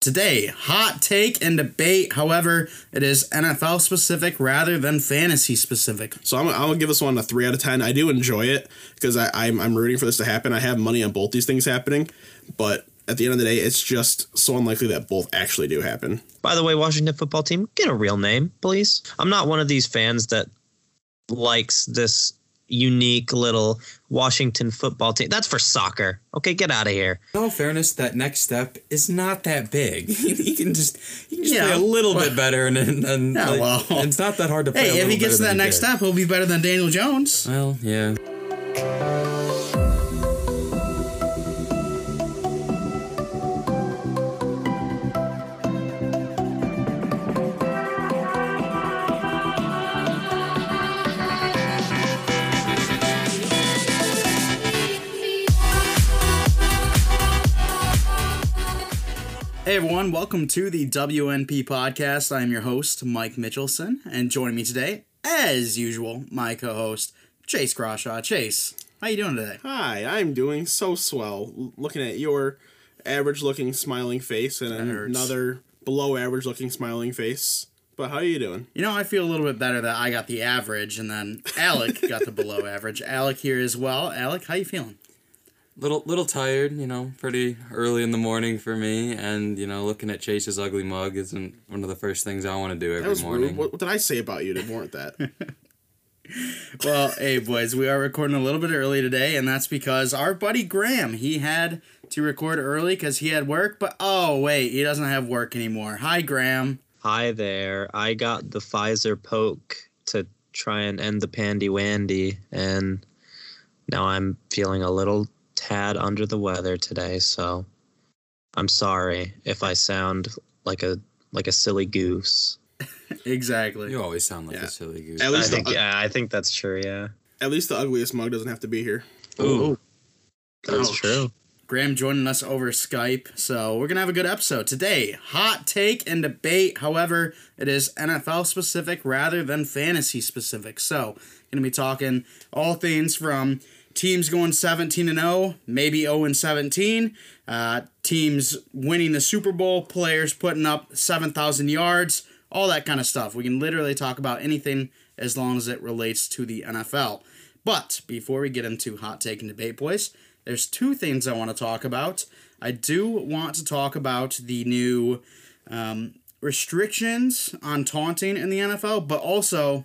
Today, hot take and debate. However, it is NFL specific rather than fantasy specific. So I'm, I'm gonna give this one a three out of ten. I do enjoy it because I, I'm I'm rooting for this to happen. I have money on both these things happening, but at the end of the day, it's just so unlikely that both actually do happen. By the way, Washington football team, get a real name, please. I'm not one of these fans that likes this unique little Washington football team. That's for soccer. Okay, get out of here. In all fairness, that next step is not that big. he can just he can just Yeah, play a little well- bit better, and, and, and Yeah, like, well. it's not that hard to play. a Hey, if he gets to that than he next did. step, he'll be better than Daniel Jones. Well, yeah. Hey everyone, welcome to the WNP podcast. I am your host, Mike Mitchelson, and joining me today, as usual, my co-host, Chase Crawshaw. Chase, how you doing today? Hi, I'm doing so swell. L- Looking at your average-looking smiling face and hurts. another below-average-looking smiling face. But how are you doing? You know, I feel a little bit better that I got the average, and then Alec got the below average. Alec here as well. Alec, how you feeling? Little little tired, you know, pretty early in the morning for me, and you know, looking at Chase's ugly mug isn't one of the first things I want to do every That was morning. rude. What, what did I say about you that weren't that? Well, hey boys, we are recording a little bit early today, and that's because our buddy Graham he had to record early because he had work. But oh wait, he doesn't have work anymore. Hi, Graham. Hi there. I got the Pfizer poke to try and end the pandy wandy, and now I'm feeling a little tad under the weather today. So I'm sorry if I sound like a like a silly goose. Exactly. you always sound like Yeah. a silly goose. At I least, think the, uh, yeah, I think that's true. Yeah, at least the ugliest mug doesn't have to be here. Ooh, that's Ouch. true. Graham joining us over Skype, so we're gonna have a good episode today. Hot take and debate. However, it is NFL specific rather than fantasy specific. So, gonna be talking all things from teams going 17 and 0, maybe 0 and 17, uh, teams winning the Super Bowl, players putting up 7,000 yards, all that kind of stuff. We can literally talk about anything as long as it relates to the NFL. But before we get into hot take and debate, boys, there's two things I want to talk about. I do want to talk about the new um, restrictions on taunting in the NFL, but also,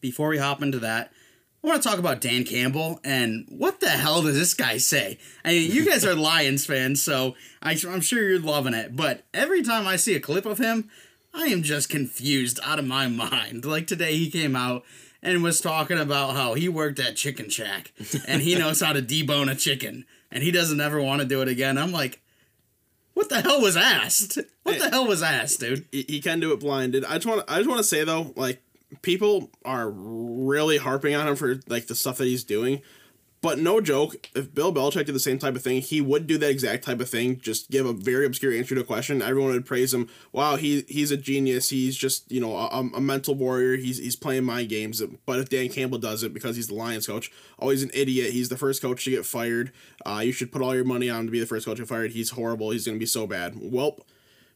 before we hop into that, I want to talk about Dan Campbell and what the hell does this guy say? I mean, you guys are Lions fans, so I, I'm sure you're loving it. But every time I see a clip of him, I am just confused out of my mind. Like today, he came out and was talking about how he worked at Chicken Shack and he knows how to debone a chicken and he doesn't ever want to do it again. I'm like, what the hell was asked? What the hell was asked, dude? He, he can do it blinded. I just want I just want to say though, like people are really harping on him for like the stuff that he's doing. But no joke, if Bill Belichick did the same type of thing, he would do that exact type of thing. Just give a very obscure answer to a question. Everyone would praise him. Wow, he he's a genius. He's just you know a, a mental warrior. He's he's playing mind games. But if Dan Campbell does it because he's the Lions coach, oh he's an idiot. He's the first coach to get fired. Uh, you should put all your money on him to be the first coach to get fired. He's horrible. He's gonna be so bad. Well,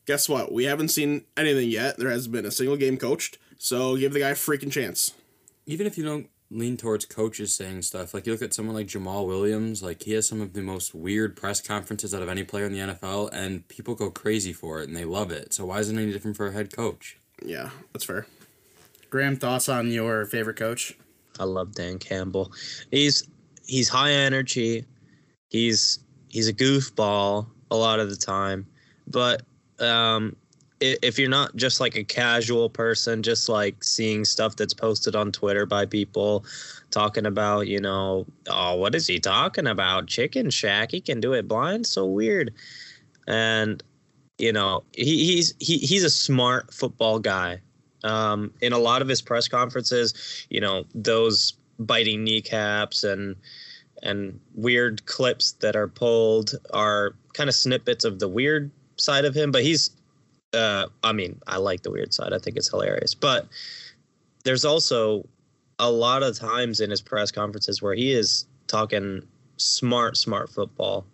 guess what? We haven't seen anything yet. There hasn't been a single game coached. So give the guy a freaking chance. Even if you don't lean towards coaches saying stuff, like you look at someone like Jamaal Williams, like he has some of the most weird press conferences out of any player in the NFL, and people go crazy for it and they love it. So why isn't it any different for a head coach? Yeah, that's fair. Graham, thoughts on your favorite coach? I love Dan Campbell. He's he's high energy. He's he's a goofball a lot of the time, but um, i- if you're not just like a casual person, just like seeing stuff that's posted on Twitter by people talking about, you know, oh, what is he talking about? Chicken Shack, he can do it blind, so weird. And you know, he, he's he, he's a smart football guy. Um, in a lot of his press conferences, you know, those biting kneecaps and and weird clips that are pulled are kind of snippets of the weird side of him. But he's, uh, I mean, I like the weird side. I think it's hilarious. But there's also a lot of times in his press conferences where he is talking smart, smart football.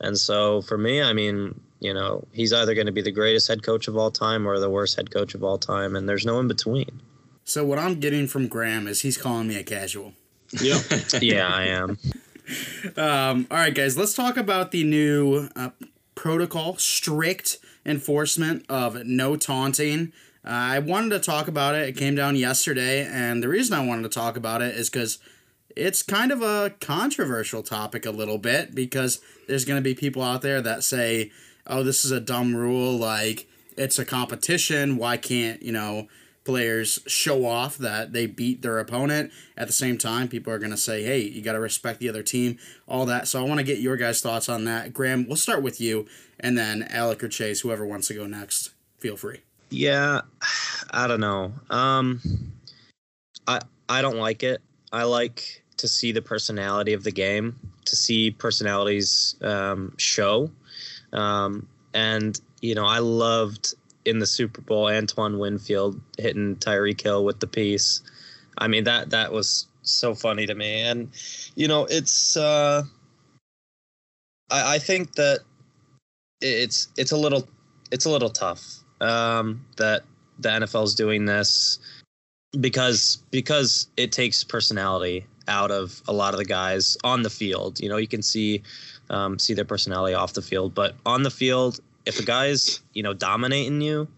And so for me, I mean, you know, he's either going to be the greatest head coach of all time or the worst head coach of all time, and there's no in between. So what I'm getting from Graham is he's calling me a casual. Yep. yeah, I am. Um, all right, guys, let's talk about the new uh, protocol, strict enforcement of no taunting. Uh, I wanted to talk about it. It came down yesterday, and the reason I wanted to talk about it is because it's kind of a controversial topic a little bit because there's going to be people out there that say, oh, this is a dumb rule. Like, it's a competition. Why can't, you know, players show off that they beat their opponent? At the same time, people are going to say, hey, you got to respect the other team, all that. So I want to get your guys' thoughts on that. Graham, we'll start with you, and then Alec or Chase, whoever wants to go next, feel free. Yeah, I don't know. Um, I I don't like it. I like to see the personality of the game, to see personalities um, show, um, and you know I loved in the Super Bowl Antoine Winfield hitting Tyreek Hill with the piece. I mean that that was so funny to me, and you know it's. Uh, I I think that it's it's a little it's a little tough um, that the NFL is doing this because because it takes personality out of a lot of the guys on the field. You know, you can see um, see their personality off the field, but on the field, if a guy's you know dominating you,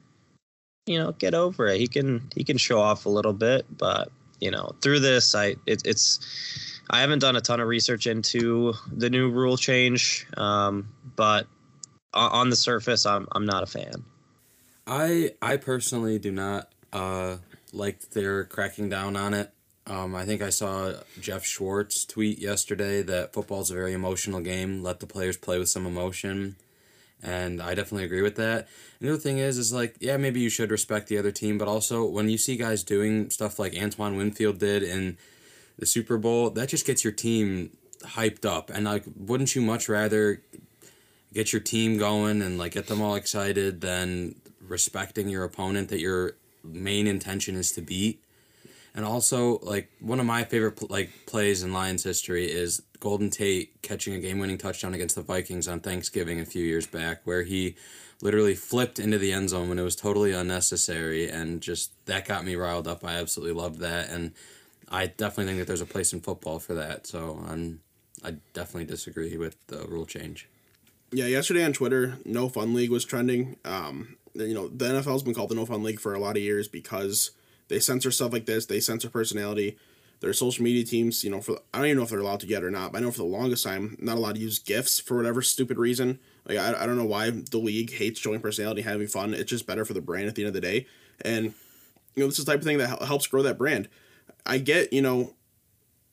you know, get over it. He can he can show off a little bit, but you know, through this, I it, it's I haven't done a ton of research into the new rule change, um, but on the surface, I'm I'm not a fan. I I personally do not uh, like they're cracking down on it. Um, I think I saw Geoff Schwartz tweet yesterday that football's a very emotional game. Let the players play with some emotion, and I definitely agree with that. And the other thing is, is like, yeah, maybe you should respect the other team, but also when you see guys doing stuff like Antoine Winfield did in the Super Bowl, that just gets your team hyped up. And like, wouldn't you much rather get your team going and like get them all excited than respecting your opponent that your main intention is to beat? And also, like one of my favorite like plays in Lions history is Golden Tate catching a game-winning touchdown against the Vikings on Thanksgiving a few years back, where he literally flipped into the end zone when it was totally unnecessary, and just that got me riled up. I absolutely loved that, and I definitely think that there's a place in football for that. So I'm, I definitely disagree with the rule change. Yeah, yesterday on Twitter, No Fun League was trending. Um, you know, the NFL's been called the No Fun League for a lot of years because they censor stuff like this. They censor personality. Their social media teams, you know, for I don't even know if they're allowed to yet or not. But I know for the longest time, not allowed to use gifs for whatever stupid reason. Like I, I don't know why the league hates showing personality, having fun. It's just better for the brand at the end of the day. And you know, this is the type of thing that helps grow that brand. I get, you know,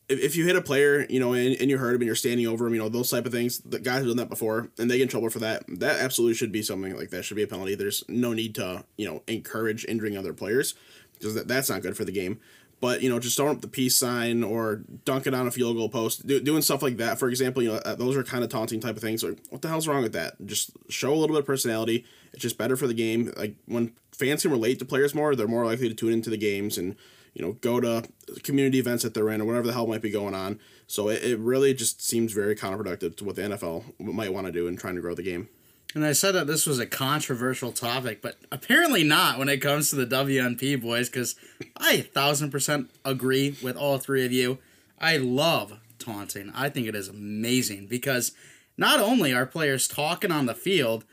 if, if you hit a player, you know, and, and you hurt him and you're standing over him, you know, those type of things, the guys have done that before and they get in trouble for that. That absolutely should be something like that should be a penalty. There's no need to, you know, encourage injuring other players because that, that's not good for the game. But, you know, just throwing up the peace sign or dunking on a field goal post, do, doing stuff like that, for example, you know, uh, those are kind of taunting type of things. Like, what the hell's wrong with that? Just show a little bit of personality. It's just better for the game. Like, when fans can relate to players more, they're more likely to tune into the games and, you know, go to community events that they're in or whatever the hell might be going on. So it, it really just seems very counterproductive to what the NFL might want to do in trying to grow the game. And I said that this was a controversial topic, but apparently not when it comes to the WNP boys, because I thousand percent agree with all three of you. I love taunting. I think it is amazing because not only are players talking on the field,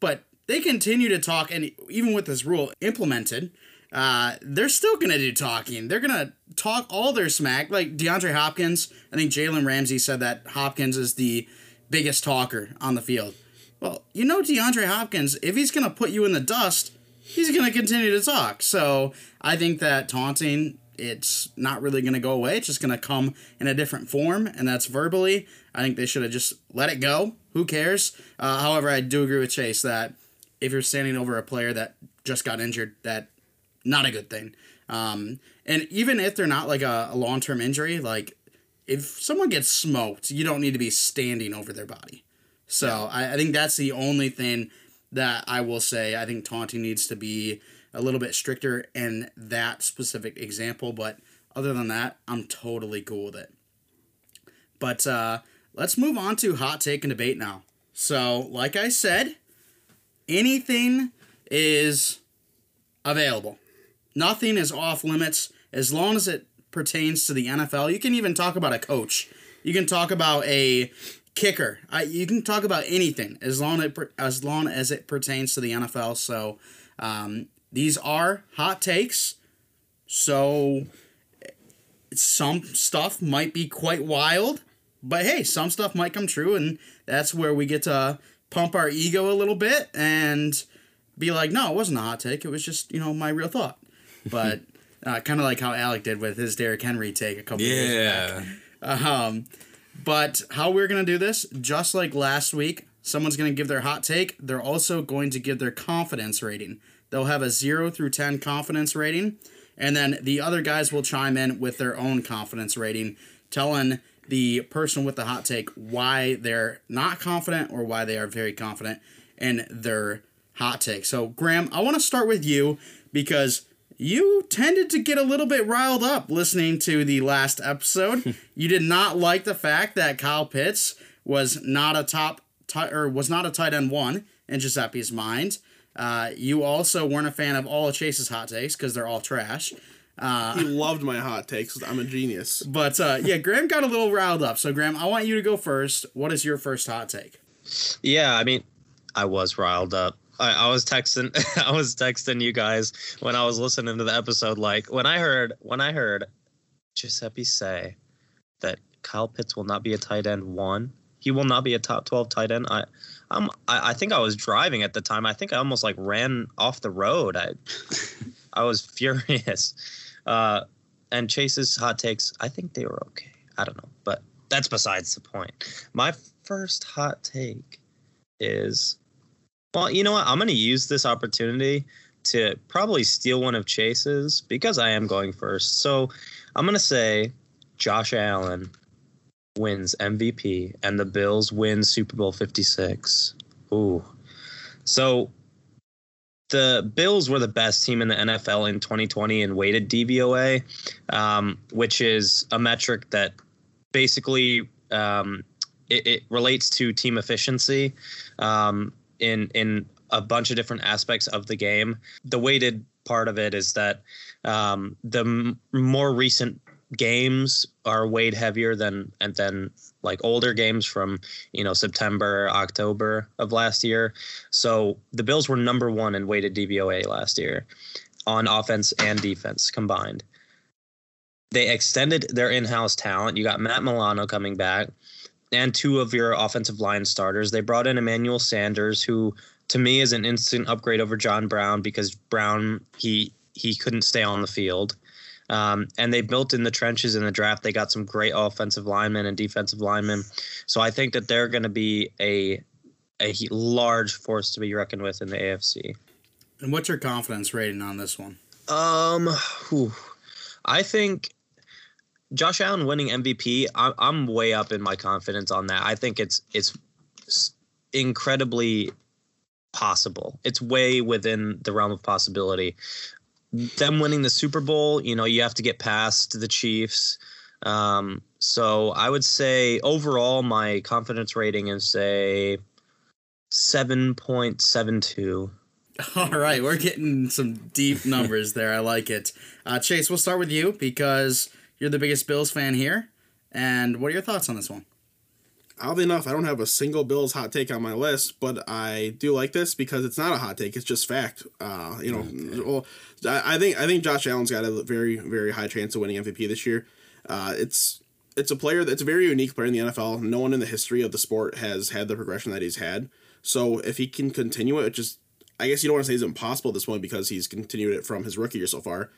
but they continue to talk, and even with this rule implemented, uh, they're still gonna do talking. They're gonna talk all their smack. Like DeAndre Hopkins, I think Jalen Ramsey said that Hopkins is the biggest talker on the field. Well, you know DeAndre Hopkins, if he's gonna put you in the dust, he's gonna continue to talk. So I think that taunting, it's not really gonna go away. It's just gonna come in a different form, and that's verbally. I think they should have just let it go. Who cares? Uh, however, I do agree with Chase that if you're standing over a player that just got injured, that not a good thing. Um, and even if they're not like a, a long term injury, like if someone gets smoked, you don't need to be standing over their body. So I, I think that's the only thing that I will say. I think taunting needs to be a little bit stricter in that specific example. But other than that, I'm totally cool with it. But uh, let's move on to hot take and debate now. So, like I said, anything is available. Nothing is off limits as long as it pertains to the NFL. You can even talk about a coach. You can talk about a kicker. I, you can talk about anything as long as it, as long as it pertains to the NFL. So um, these are hot takes. So some stuff might be quite wild, but hey, some stuff might come true, and that's where we get to pump our ego a little bit and be like, no, it wasn't a hot take. It was just you know my real thought. But uh, kind of like how Alec did with his Derrick Henry take a couple years back. Yeah. Um, but how we're gonna do this, just like last week, someone's gonna give their hot take. They're also going to give their confidence rating. They'll have a zero through ten confidence rating, and then the other guys will chime in with their own confidence rating, telling the person with the hot take why they're not confident or why they are very confident in their hot take. So, Graham, I want to start with you because you tended to get a little bit riled up listening to the last episode. you did not like the fact that Kyle Pitts was not a top ti- or was not a tight end one in Giuseppe's mind. Uh, you also weren't a fan of all of Chase's hot takes because they're all trash. he loved my hot takes. I'm a genius. But uh, yeah, Graham got a little riled up. So Graham, I want you to go first. What is your first hot take? Yeah, I mean, I was riled up. I, I was texting I was texting you guys when I was listening to the episode. Like when I heard when I heard Giuseppe say that Kyle Pitts will not be a tight end one, he will not be a top twelve tight end. I I'm I, I think I was driving at the time. I think I almost like ran off the road. I I was furious. Uh, and Chase's hot takes, I think they were okay. I don't know, but that's besides the point. My first hot take is well, you know what? I'm going to use this opportunity to probably steal one of Chase's because I am going first. So I'm going to say Josh Allen wins MVP and the Bills win Super Bowl 56. Ooh. So the Bills were the best team in the NFL in 2020 in weighted DVOA, um, which is a metric that basically um, it, it, relates to team efficiency um, in in a bunch of different aspects of the game. The weighted part of it is that um, the m- more recent games are weighed heavier than and then like older games from you know September October of last year. So the Bills were number one in weighted DVOA last year on offense and defense combined. They extended their in-house talent. You got Matt Milano coming back and two of your offensive line starters. They brought in Emmanuel Sanders, who to me is an instant upgrade over John Brown because Brown he he couldn't stay on the field. Um, and they built in the trenches in the draft. They got some great offensive linemen and defensive linemen. So I think that they're going to be a a large force to be reckoned with in the AFC. And what's your confidence rating on this one? Um, whew. I think Josh Allen winning MVP. I'm, I'm way up in my confidence on that. I think it's it's incredibly possible. It's way within the realm of possibility. Them winning the Super Bowl, you know, you have to get past the Chiefs. Um, so I would say overall, my confidence rating is say seven point seven two. All right, we're getting some deep numbers there. I like it. Uh, Chase, we'll start with you because you're the biggest Bills fan here. And what are your thoughts on this one? Oddly enough, I don't have a single Bills hot take on my list, but I do like this because it's not a hot take; it's just fact. Uh, you know, well, I think I think Josh Allen's got a very very high chance of winning MVP this year. Uh, it's it's a player that's a very unique player in the NFL. No one in the history of the sport has had the progression that he's had. So if he can continue it, just I guess you don't want to say it's impossible at this point because he's continued it from his rookie year so far.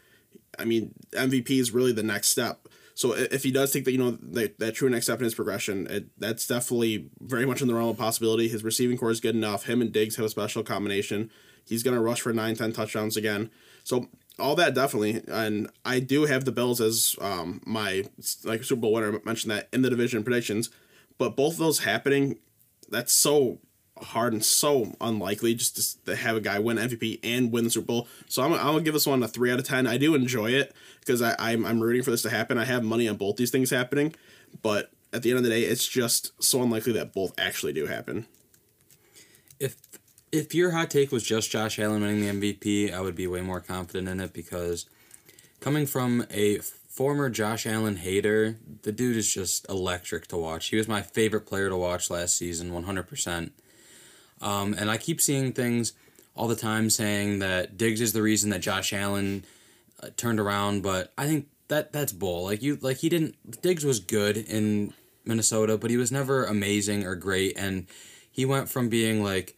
I mean, MVP is really the next step. So if he does take that, you know that, that true next step in his progression, it, that's definitely very much in the realm of possibility. His receiving corps is good enough. Him and Diggs have a special combination. He's gonna rush for 9, 10 touchdowns again. So all that definitely, and I do have the Bills as um, my like Super Bowl winner. I mentioned that in the division predictions, but both of those happening, that's so hard and so unlikely just to have a guy win MVP and win the Super Bowl. So I'm, I'm gonna give this one a three out of ten. I do enjoy it because I'm, I'm rooting for this to happen. I have money on both these things happening, but at the end of the day, it's just so unlikely that both actually do happen. if if your hot take was just Josh Allen winning the MVP, I would be way more confident in it because coming from a former Josh Allen hater, the dude is just electric to watch. He was my favorite player to watch last season, 100%. Um, and I keep seeing things all the time saying that Diggs is the reason that Josh Allen uh, turned around, but I think that that's bull. Like you like he didn't Diggs was good in Minnesota, but he was never amazing or great and he went from being like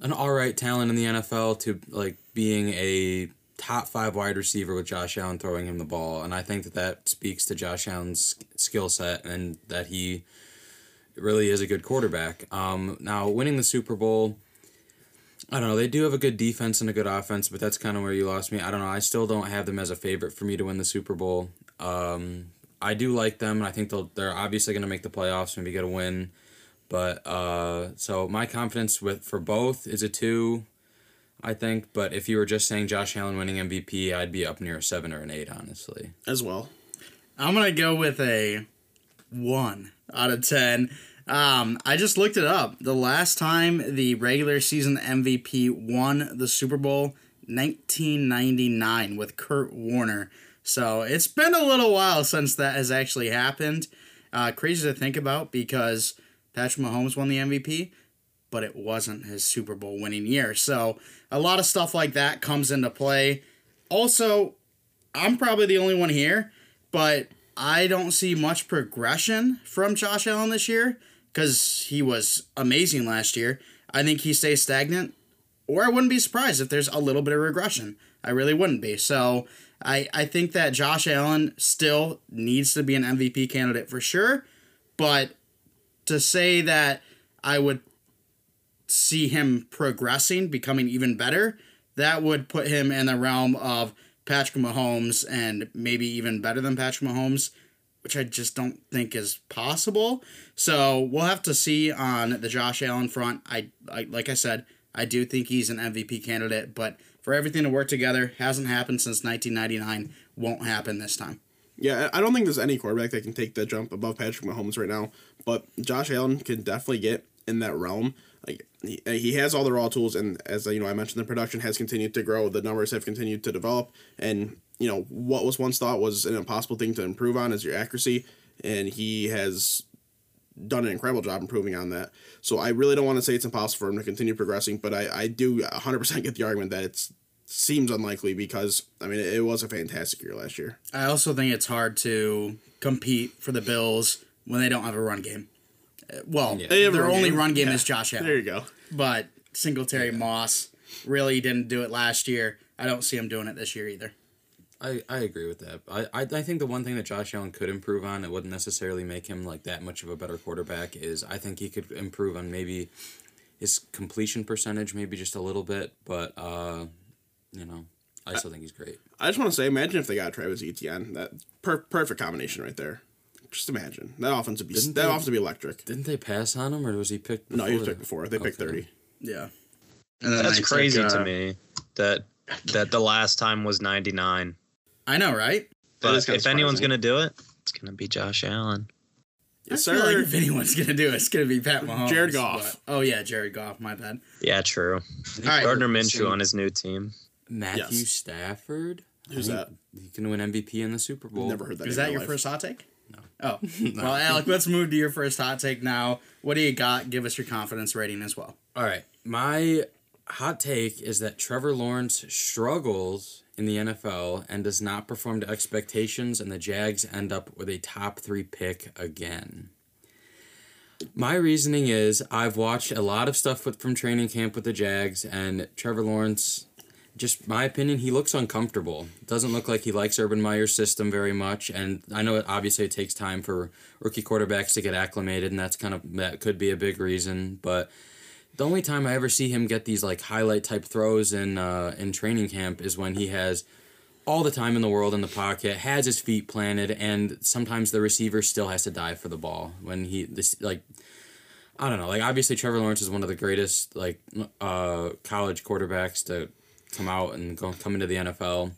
an all right talent in the NFL to like being a top 5 wide receiver with Josh Allen throwing him the ball and I think that that speaks to Josh Allen's skill set and that he really is a good quarterback. Um, now winning the Super Bowl I don't know. They do have a good defense and a good offense, but that's kind of where you lost me. I don't know. I still don't have them as a favorite for me to win the Super Bowl. Um, I do like them, and I think they'll they're obviously going to make the playoffs, maybe get a win. But uh, so my confidence with for both is a two, I think. But if you were just saying Josh Allen winning MVP, I'd be up near a seven or an eight, honestly. as well. I'm gonna go with a one out of ten. Um, I just looked it up. The last time the regular season MVP won the Super Bowl, 1999, with Kurt Warner. So it's been a little while since that has actually happened. Uh, crazy to think about because Patrick Mahomes won the MVP, but it wasn't his Super Bowl winning year. So a lot of stuff like that comes into play. Also, I'm probably the only one here, but I don't see much progression from Josh Allen this year because he was amazing last year. I think he stays stagnant, or I wouldn't be surprised if there's a little bit of regression. I really wouldn't be. So I, I think that Josh Allen still needs to be an MVP candidate for sure, but to say that I would see him progressing, becoming even better, that would put him in the realm of Patrick Mahomes and maybe even better than Patrick Mahomes, which I just don't think is possible. So we'll have to see on the Josh Allen front. I, I like I said, I do think he's an MVP candidate, but for everything to work together, hasn't happened since 1999. Won't happen this time. Yeah, I don't think there's any quarterback that can take the jump above Patrick Mahomes right now. But Josh Allen can definitely get in that realm. Like he, he has all the raw tools, and as you know, I mentioned, the production has continued to grow. The numbers have continued to develop, and you know what was once thought was an impossible thing to improve on is your accuracy, and he has done an incredible job improving on that. So I really don't want to say it's impossible for him to continue progressing, but I, I do 100% get the argument that it seems unlikely because, I mean, it was a fantastic year last year. I also think it's hard to compete for the Bills when they don't have a run game. Uh, Well, They have a their run only game. run game Yeah. is Josh Allen. There you go. But Singletary Moss really didn't do it last year. I don't see him doing it this year either. I, I agree with that. I, I I think the one thing that Josh Allen could improve on, it wouldn't necessarily make him like that much of a better quarterback, is I think he could improve on maybe his completion percentage, maybe just a little bit. But uh, you know, I still think he's great. I just want to say, imagine if they got Travis Etienne. That per- perfect combination right there. Just imagine that offense would be Didn't that they- offense would be electric. Didn't they pass on him, or was he picked? No, he was before picked before. They picked Okay. thirty. Yeah. And That's they took, crazy uh, to me that that the last time was 99. I know, right? But is kinda if anyone's going to do it, it's going to be Josh Allen. Yes, I feel like if anyone's gonna do it, it's gonna be Pat Mahomes. Jared Goff. but- oh yeah, Jared Goff. My bad. Yeah, true. All right. Gardner Minshew on his new team. Matthew Yes. Stafford. Who's I that? He can win MVP in the Super Bowl. Never heard that. Is that your life. first hot take? No. Oh. Well, Alec, let's move to your first hot take now. What do you got? Give us your confidence rating as well. All right. My hot take is that Trevor Lawrence struggles in the NFL and does not perform to expectations, and the Jags end up with a top three pick again. My reasoning is I've watched a lot of stuff with, from training camp with the Jags, and Trevor Lawrence, just my opinion, he looks uncomfortable. Doesn't look like he likes Urban Meyer's system very much, and I know it obviously takes time for rookie quarterbacks to get acclimated, and that's kind of that could be a big reason, but the only time I ever see him get these like highlight type throws in uh, in training camp is when he has all the time in the world in the pocket, has his feet planted, and sometimes the receiver still has to dive for the ball when he this like I don't know like obviously Trevor Lawrence is one of the greatest like uh, college quarterbacks to come out and go come into the NFL.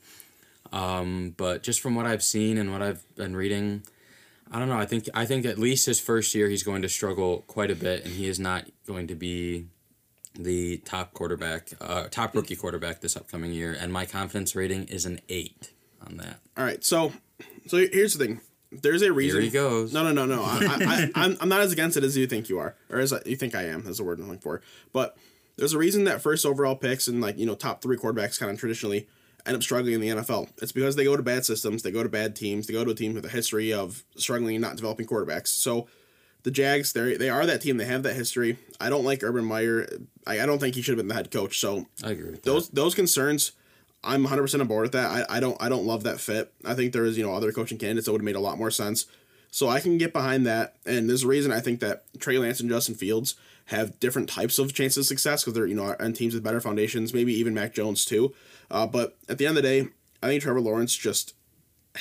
Um, but just from what I've seen and what I've been reading, I don't know. I think I think at least his first year he's going to struggle quite a bit, and he is not going to be the top quarterback, uh, top rookie quarterback this upcoming year, and my confidence rating is an eight on that. All right, so so here's the thing. There's a reason. Here he goes. No, no, no, no. I, I, I, I'm, I'm not as against it as you think you are, or as you think I am. That's the word I'm looking for. But there's a reason that first overall picks and like you know top three quarterbacks kind of traditionally end up struggling in the NFL. It's because they go to bad systems, they go to bad teams, they go to a team with a history of struggling and not developing quarterbacks. So the Jags, they they are that team. They have that history. I don't like Urban Meyer. I, I don't think he should have been the head coach. So I agree with those those concerns. I'm 100 percent on board with that. I, I don't I don't love that fit. I think there is you know other coaching candidates that would have made a lot more sense. So I can get behind that. And there's a reason I think that Trey Lance and Justin Fields have different types of chances of success because they're you know on teams with better foundations. Maybe even Mac Jones too. Uh, but at the end of the day, I think Trevor Lawrence just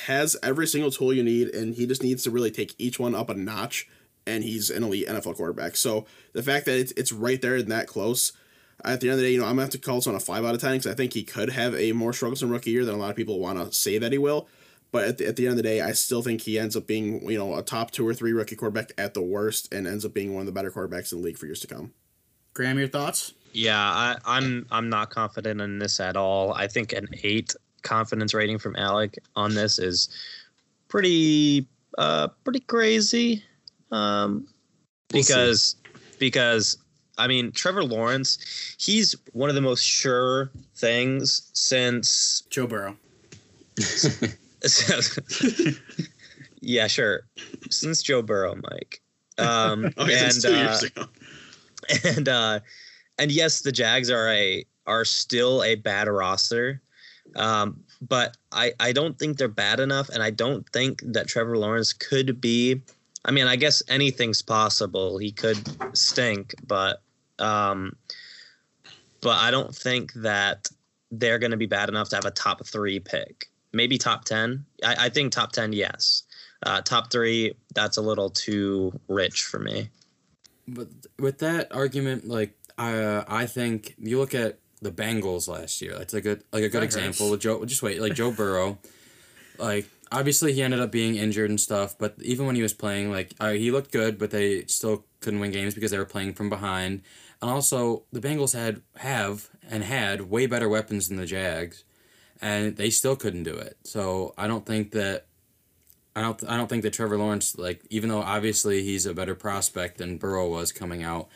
has every single tool you need, and he just needs to really take each one up a notch. And he's an elite NFL quarterback. So the fact that it's, it's right there and that close, at the end of the day, you know, I'm gonna have to call this on a five out of ten because I think he could have a more troublesome rookie year than a lot of people want to say that he will. But at the, at the end of the day, I still think he ends up being you know a top two or three rookie quarterback at the worst, and ends up being one of the better quarterbacks in the league for years to come. Graham, your thoughts? Yeah, I, I'm I'm not confident in this at all. I think an eight confidence rating from Alec on this is pretty uh pretty crazy. Um We'll see. because because I mean Trevor Lawrence, he's one of the most sure things since Joe Burrow. yeah, sure. Since Joe Burrow, Mike. Um Okay, and since two uh, ago. and uh and yes the jags are a are still a bad roster um but i i don't think they're bad enough and i don't think that trevor lawrence could be i mean i guess anything's possible he could stink but um but i don't think that they're going to be bad enough to have a top three pick maybe top 10 i, I think top 10 yes uh, top three that's a little too rich for me But with that argument, like uh, I think you look at the Bengals last year. That's a good like a good That example hurts. with Joe. Just wait, like Joe Burrow, like obviously he ended up being injured and stuff. But even when he was playing, like uh, he looked good, but they still couldn't win games because they were playing from behind. And also the Bengals had have and had way better weapons than the Jags, and they still couldn't do it. So I don't think that I don't I don't think that Trevor Lawrence like even though obviously he's a better prospect than Burrow was coming out,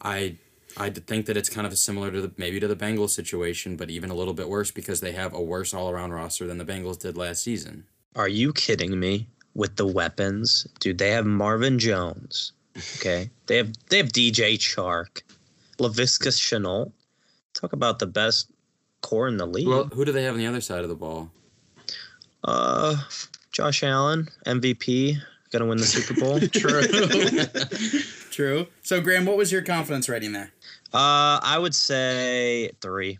I I think that it's kind of similar to the maybe to the Bengals situation, but even a little bit worse because they have a worse all around roster than the Bengals did last season. Are you kidding me? With the weapons, dude, they have Marvin Jones. Okay, they have they have DJ Chark, Laviska Shenault. Talk about the best corps in the league. Well, who do they have on the other side of the ball? uh, Josh Allen, MVP, gonna win the Super Bowl. True. True. So, Graham, what was your confidence rating there? uh, I would say three.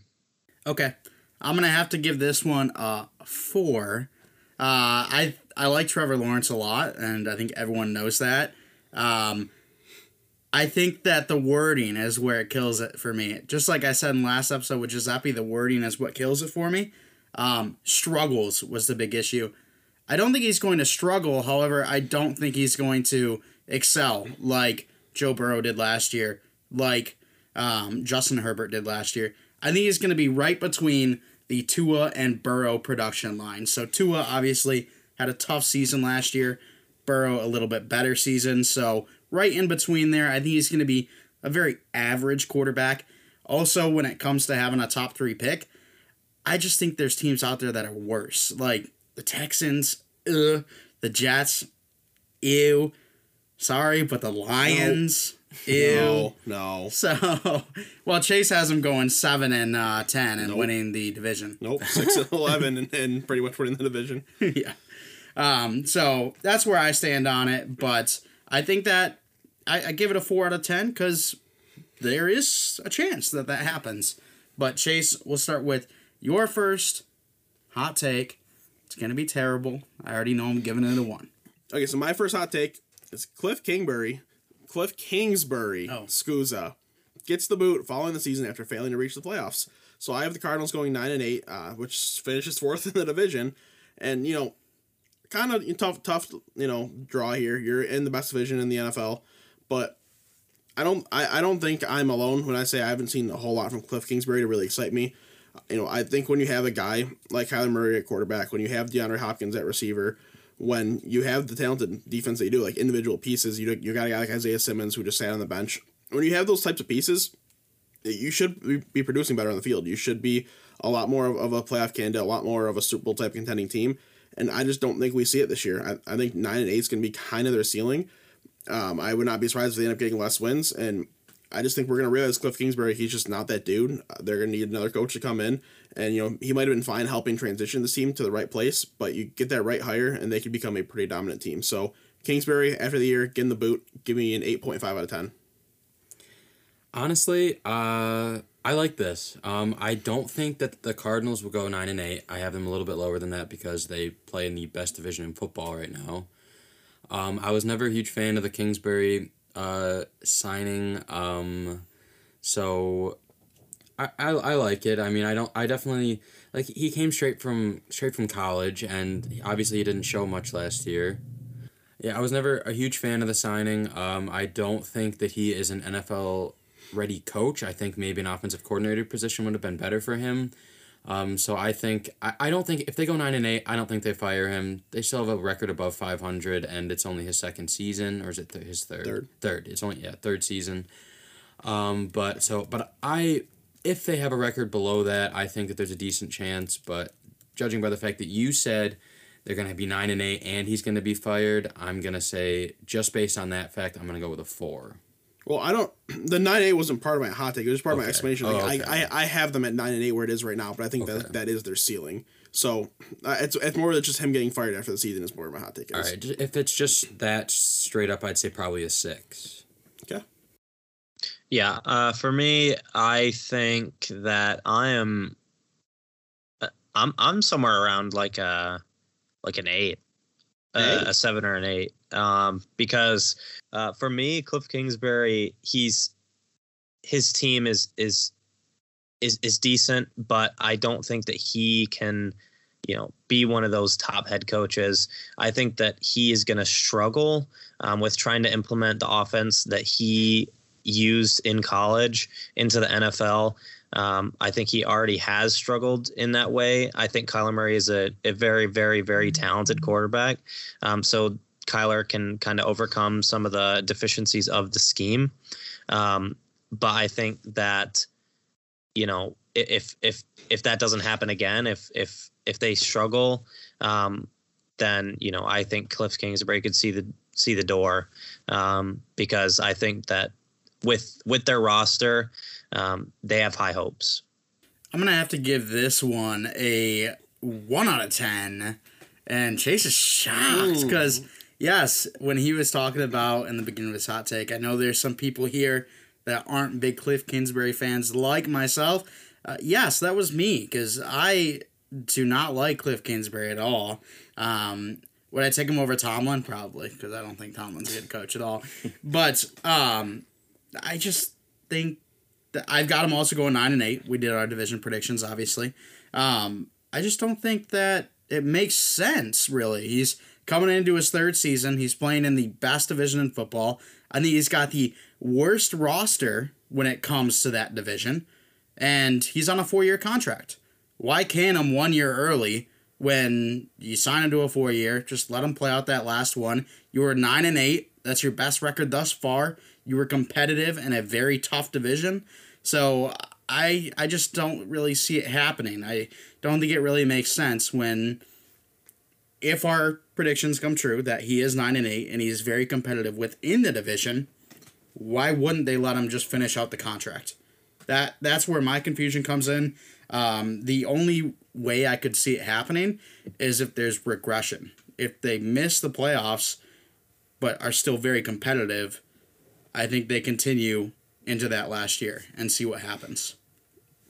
Okay, I'm gonna have to give this one a four. Uh, I I like Trevor Lawrence a lot, and I think everyone knows that. Um, I think that the wording is where it kills it for me. Just like I said in last episode with Giuseppe, the wording is what kills it for me. Um, struggles was the big issue. I don't think he's going to struggle. However, I don't think he's going to excel like Joe Burrow did last year, like um, Justin Herbert did last year. I think he's going to be right between the Tua and Burrow production line. So Tua obviously had a tough season last year. Burrow a little bit better season. So right in between there, I think he's going to be a very average quarterback. Also, when it comes to having a top three pick, I just think there's teams out there that are worse. Like the Texans, ugh. The Jets, ew. Sorry, but the Lions, ew. No, no, So, well, Chase has them going seven and uh, ten and Nope. winning the division. nope. Six and eleven, and, and pretty much winning the division. yeah. Um, so that's where I stand on it. But I think that I, I give it a four out of ten because there is a chance that that happens. But Chase, we'll start with your first hot take. It's gonna be terrible. I already know I'm giving it a one. Okay, so my first hot take is Cliff Kingsbury, Kliff Kingsbury, Oh. Scusa, gets the boot following the season after failing to reach the playoffs. So I have the Cardinals going nine and eight, uh, which finishes fourth in the division, and you know, kind of tough, tough, you know, draw here. You're in the best division in the NFL, but I don't I, I don't think I'm alone when I say I haven't seen a whole lot from Kliff Kingsbury to really excite me. You know, I think when you have a guy like Kyler Murray at quarterback, when you have DeAndre Hopkins at receiver, when you have the talented defense that you do, like individual pieces, you you got a guy like Isaiah Simmons who just sat on the bench. When you have those types of pieces, you should be producing better on the field. You should be a lot more of, a playoff candidate, a lot more of a Super Bowl type contending team. And I just don't think we see it this year. I, I think nine and eight is going to be kind of their ceiling. Um, I would not be surprised if they end up getting less wins. And I just think we're to realize Kliff Kingsbury, he's just not that dude. Uh, they're to need another coach to come in. And, you know, he might have been fine helping transition this team to the right place, but you get that right hire and they could become a pretty dominant team. So, Kingsbury, after the year, get in the boot, give me an 8.5 out of 10. Honestly, uh, I like this. Um, I don't think that the Cardinals will go nine and eight. I have them a little bit lower than that because they play in the best division in football right now. Um, I was never a huge fan of the Kingsbury uh, signing. Um, so I, I, I like it. I mean, I don't. I definitely like. He came straight from straight from college, and obviously he didn't show much last year. Yeah, I was never a huge fan of the signing. Um, I don't think that he is an NFL ready coach. I think maybe an offensive coordinator position would have been better for him. Um, so I think I, I don't think if they go nine and eight, I don't think they fire him. They still have a record above five hundred, and it's only his second season, or is it th- his third? Third. Third. It's only yeah third season. Um, but so but I if they have a record below that, I think that there's a decent chance. But judging by the fact that you said they're gonna be nine and eight, and he's gonna be fired, I'm gonna say just based on that fact, I'm gonna go with a four. Well, I don't. The nine eight wasn't part of my hot take. It was part of my explanation. Like, Oh, okay. I, I I have them at nine and eight where it is right now, but I think Okay. that that is their ceiling. So uh, it's it's more than just him getting fired after the season is more of my hot take. Is. All right, if it's just that straight up, I'd say probably a six. Okay. Yeah, uh, for me, I think that I am. uh, I'm I'm somewhere around like a like an eight, uh, Eight? a seven or an eight. Um, because uh, for me, Kliff Kingsbury, he's his team is is is is decent, but I don't think that he can, you know, be one of those top head coaches. I think that he is going to struggle um, with trying to implement the offense that he used in college into the NFL. Um, I think he already has struggled in that way. I think Kyler Murray is a, a very, very, very talented quarterback. Um, so Kyler can kind of overcome some of the deficiencies of the scheme. Um, but I think that, you know, if if if that doesn't happen again, if if if they struggle, um, then you know I think Kliff Kingsbury could see the see the door um, because I think that with with their roster, um, they have high hopes. I'm gonna have to give this one a one out of ten, and Chase is shocked because yes, when he was talking about in the beginning of his hot take, I know there's some people here that aren't big Kliff Kingsbury fans like myself. Uh, yes, that was me because I do not like Kliff Kingsbury at all. Um, would I take him over Tomlin? Probably because I don't think Tomlin's a good coach at all. But um, I just think that I've got him also going nine and eight. We did our division predictions, obviously. Um, I just don't think that it makes sense. Really, he's coming into his third season. He's playing in the best division in football. I think he's got the worst roster when it comes to that division, and he's on a four-year contract. Why can him one year early when you sign him to a four-year? Just let him play out that last one. You were nine and eight. That's your best record thus far. You were competitive in a very tough division. So I I just don't really see it happening. I don't think it really makes sense when if our predictions come true that he is 9 and 8 and he's very competitive within the division, why wouldn't they let him just finish out the contract? That that's where my confusion comes in. Um, the only way I could see it happening is if there's regression. If they miss the playoffs but are still very competitive, I think they continue into that last year and see what happens.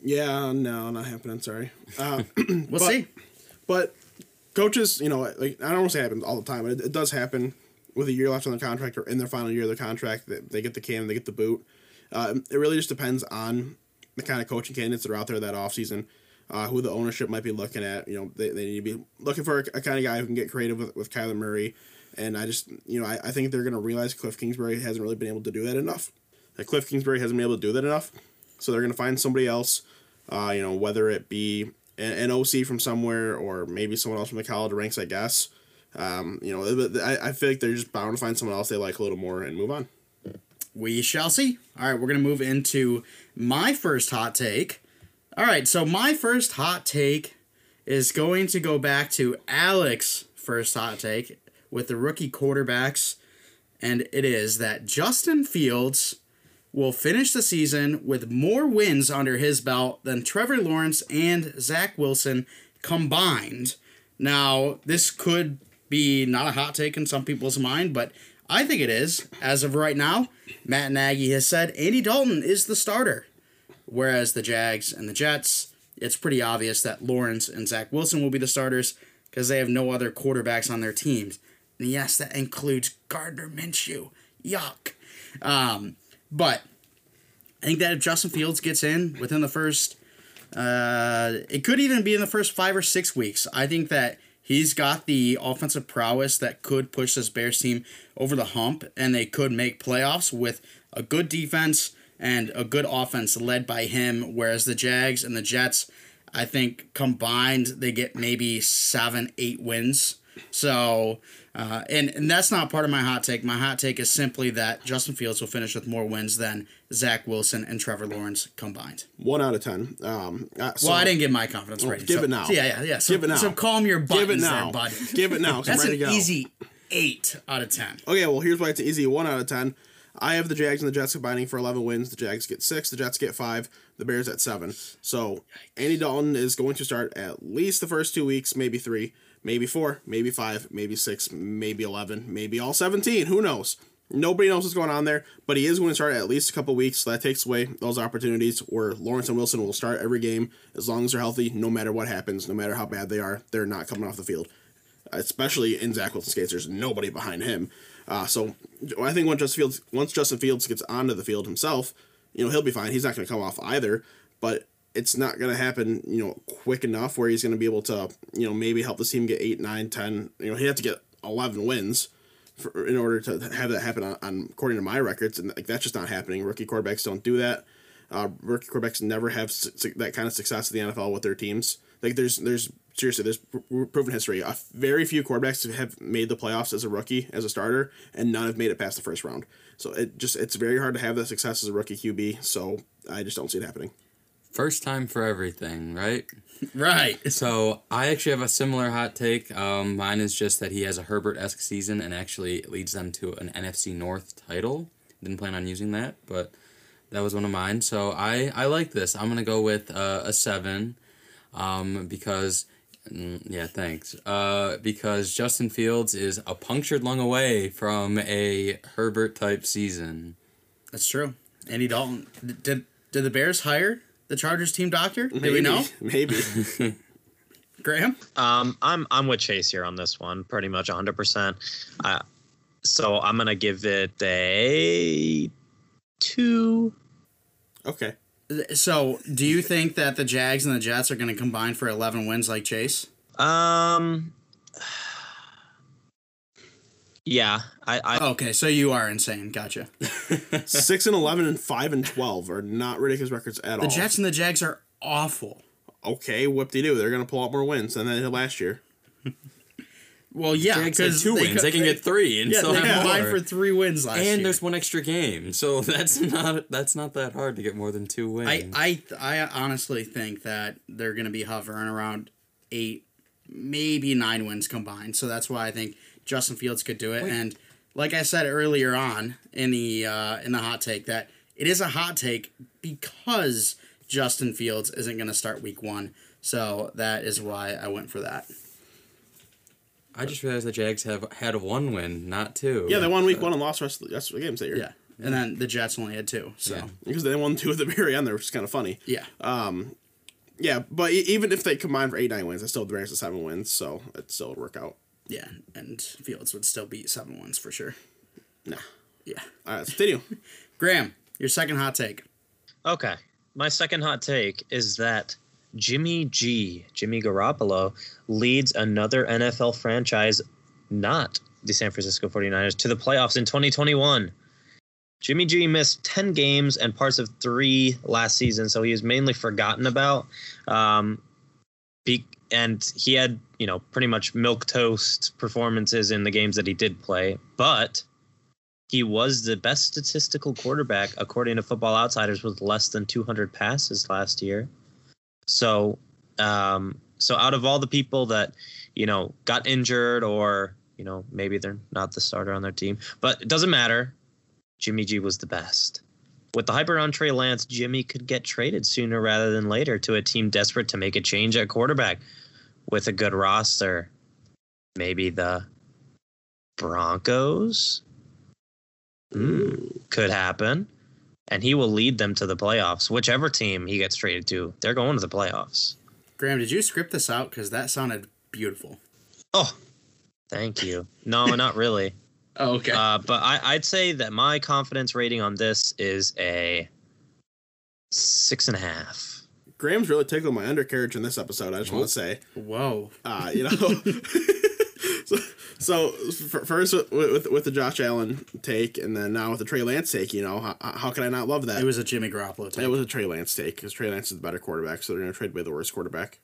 Yeah, no, not happening. Sorry. Uh, We'll But- see. but coaches, you know, like I don't want to say it happens all the time, but it, it does happen with a year left on their contract or in their final year of their contract. They, they get the can, they get the boot. Uh, it really just depends on the kind of coaching candidates that are out there that offseason, uh, who the ownership might be looking at. You know, they, they need to be looking for a, a kind of guy who can get creative with, with Kyler Murray. And I just, you know, I, I think they're going to realize Kliff Kingsbury hasn't really been able to do that enough. that Kliff Kingsbury hasn't been able to do that enough. So they're going to find somebody else, uh, you know, whether it be an, OC from somewhere or maybe someone else from the college ranks, I guess. Um, you know, but I, I feel like they're just bound to find someone else they like a little more and move on. We shall see. All right, we're going to move into my first hot take. All right, so my first hot take is going to go back to Alec's first hot take with the rookie quarterbacks, and it is that Justin Fields will finish the season with more wins under his belt than Trevor Lawrence and Zach Wilson combined. Now, this could be not a hot take in some people's mind, but I think it is. As of right now, Matt Nagy has said Andy Dalton is the starter. Whereas the Jags and the Jets, it's pretty obvious that Lawrence and Zach Wilson will be the starters because they have no other quarterbacks on their teams. And yes, that includes Gardner Minshew. Yuck. Um, but I think that if Justin Fields gets in within the first, uh, it could even be in the first five or six weeks. I think that he's got the offensive prowess that could push this Bears team over the hump, and they could make playoffs with a good defense and a good offense led by him. Whereas the Jags and the Jets, I think combined, they get maybe seven, eight wins. So, uh, and, and that's not part of my hot take. My hot take is simply that Justin Fields will finish with more wins than Zach Wilson and Trevor Lawrence combined. One out of ten. Um, uh, so, well, I didn't give my confidence rating. give so- it now. Yeah, yeah, yeah. So, Give it now. So calm your buttons give it now. there. Give it now. That's ready an to go. easy eight out of ten. Okay, well, here's why it's easy one out of ten. I have the Jags and the Jets combining for 11 wins. The Jags get six, the Jets get five, the Bears at seven. So Andy Dalton is going to start at least the first two weeks, maybe three, maybe four, maybe five, maybe six, maybe 11, maybe all 17. Who knows? Nobody knows what's going on there, but he is going to start at least a couple weeks. So that takes away those opportunities where Lawrence and Wilson will start every game as long as they're healthy, no matter what happens, no matter how bad they are. They're not coming off the field especially in Zach Wilson's case. There's nobody behind him. Uh, so I think once Justin Fields once Justin Fields gets onto the field himself, you know he'll be fine. He's not going to come off either, but it's not going to happen you know quick enough where he's going to be able to you know maybe help this team get eight, nine, ten. You know he'd have to get eleven wins. For, in order to have that happen on, on according to my records, and like that's just not happening. Rookie quarterbacks don't do that. Uh, rookie quarterbacks never have su- su- that kind of success in the NFL with their teams. Like there's there's seriously there's pr- pr- proven history. Uh, very few quarterbacks have made the playoffs as a rookie as a starter, and none have made it past the first round. So it just it's very hard to have that success as a rookie QB. So I just don't see it happening. First time for everything, right? Right. So I actually have a similar hot take. Um, mine is just that he has a Herbert esque season and actually leads them to an NFC North title. Didn't plan on using that, but that was one of mine. So I I like this. I'm gonna go with uh, a seven, um, because. mm, Yeah, thanks. Uh, because Justin Fields is a punctured lung away from a Herbert type season. That's true. Andy Dalton. Did did the Bears hire the Chargers team doctor? Do we Maybe. know? Maybe. Graham? Um, I'm I'm with Chase here on this one, pretty much 100. percent uh, So I'm gonna give it a two. okay. So, do you think that the Jags and the Jets are going to combine for 11 wins like Chase? Um, yeah, I, I oh, Okay, so you are insane. Gotcha. Six and eleven and five and twelve are not ridiculous records at The all. The Jets and the Jags are awful. okay, whoop de doo. They're gonna pull out more wins than they did last year. Well, yeah, because two wins. They can get three, and Yeah, still they have combined more. for three wins last year. and there's one extra game, so that's not that's not that hard to get more than two wins. I, I I honestly think that they're going to be hovering around eight, maybe nine wins combined. So that's why I think Justin Fields could do it. And like I said earlier on in the uh, in the hot take, that it is a hot take because Justin Fields isn't going to start Week One. So that is why I went for that. I just realized the Jags have had one win, not two. Yeah, they won week one and lost the rest of the, rest of the games that year. Yeah, and then the Jets only had two. So Yeah. Because they won two at the very end there, which is kind of funny. yeah, Um, Yeah, but e- even if they combine for eight, nine wins, I still have the Bears at seven wins, so it still would work out. Yeah, and Fields would still beat seven ones for sure. Nah. Yeah, All right, continue. Graham, your second hot take. Okay. My second hot take is that Jimmy G, Jimmy Garoppolo, leads another NFL franchise, not the San Francisco 49ers, to the playoffs in 2021. Jimmy G missed 10 games and parts of three last season, so he was mainly forgotten about. Um, be- and he had, you know, pretty much milk toast performances in the games that he did play, but he was the best statistical quarterback according to Football Outsiders with less than 200 passes last year. So, um, so out of all the people that, you know, got injured or you know maybe they're not the starter on their team, but it doesn't matter. Jimmy G was the best. With the hyper on Trey Lance, Jimmy could get traded sooner rather than later to a team desperate to make a change at quarterback with a good roster. Maybe the Broncos Mm, could happen. And he will lead them to the playoffs. Whichever team he gets traded to, they're going to the playoffs. Graham, did you script this out? Because that sounded beautiful. Oh, thank you. No, not really. Oh, okay. Uh, but I, I'd say that my confidence rating on this is a six and a half. Graham's really tickled my undercarriage in this episode. I just want to say, Whoa. uh, you know. so, so f- first with, with with the Josh Allen take, and then now with the Trey Lance take, you know, how, how can I not love that? It was a Jimmy Garoppolo take. It was a Trey Lance take because Trey Lance is the better quarterback, so they're going to trade away the worst quarterback.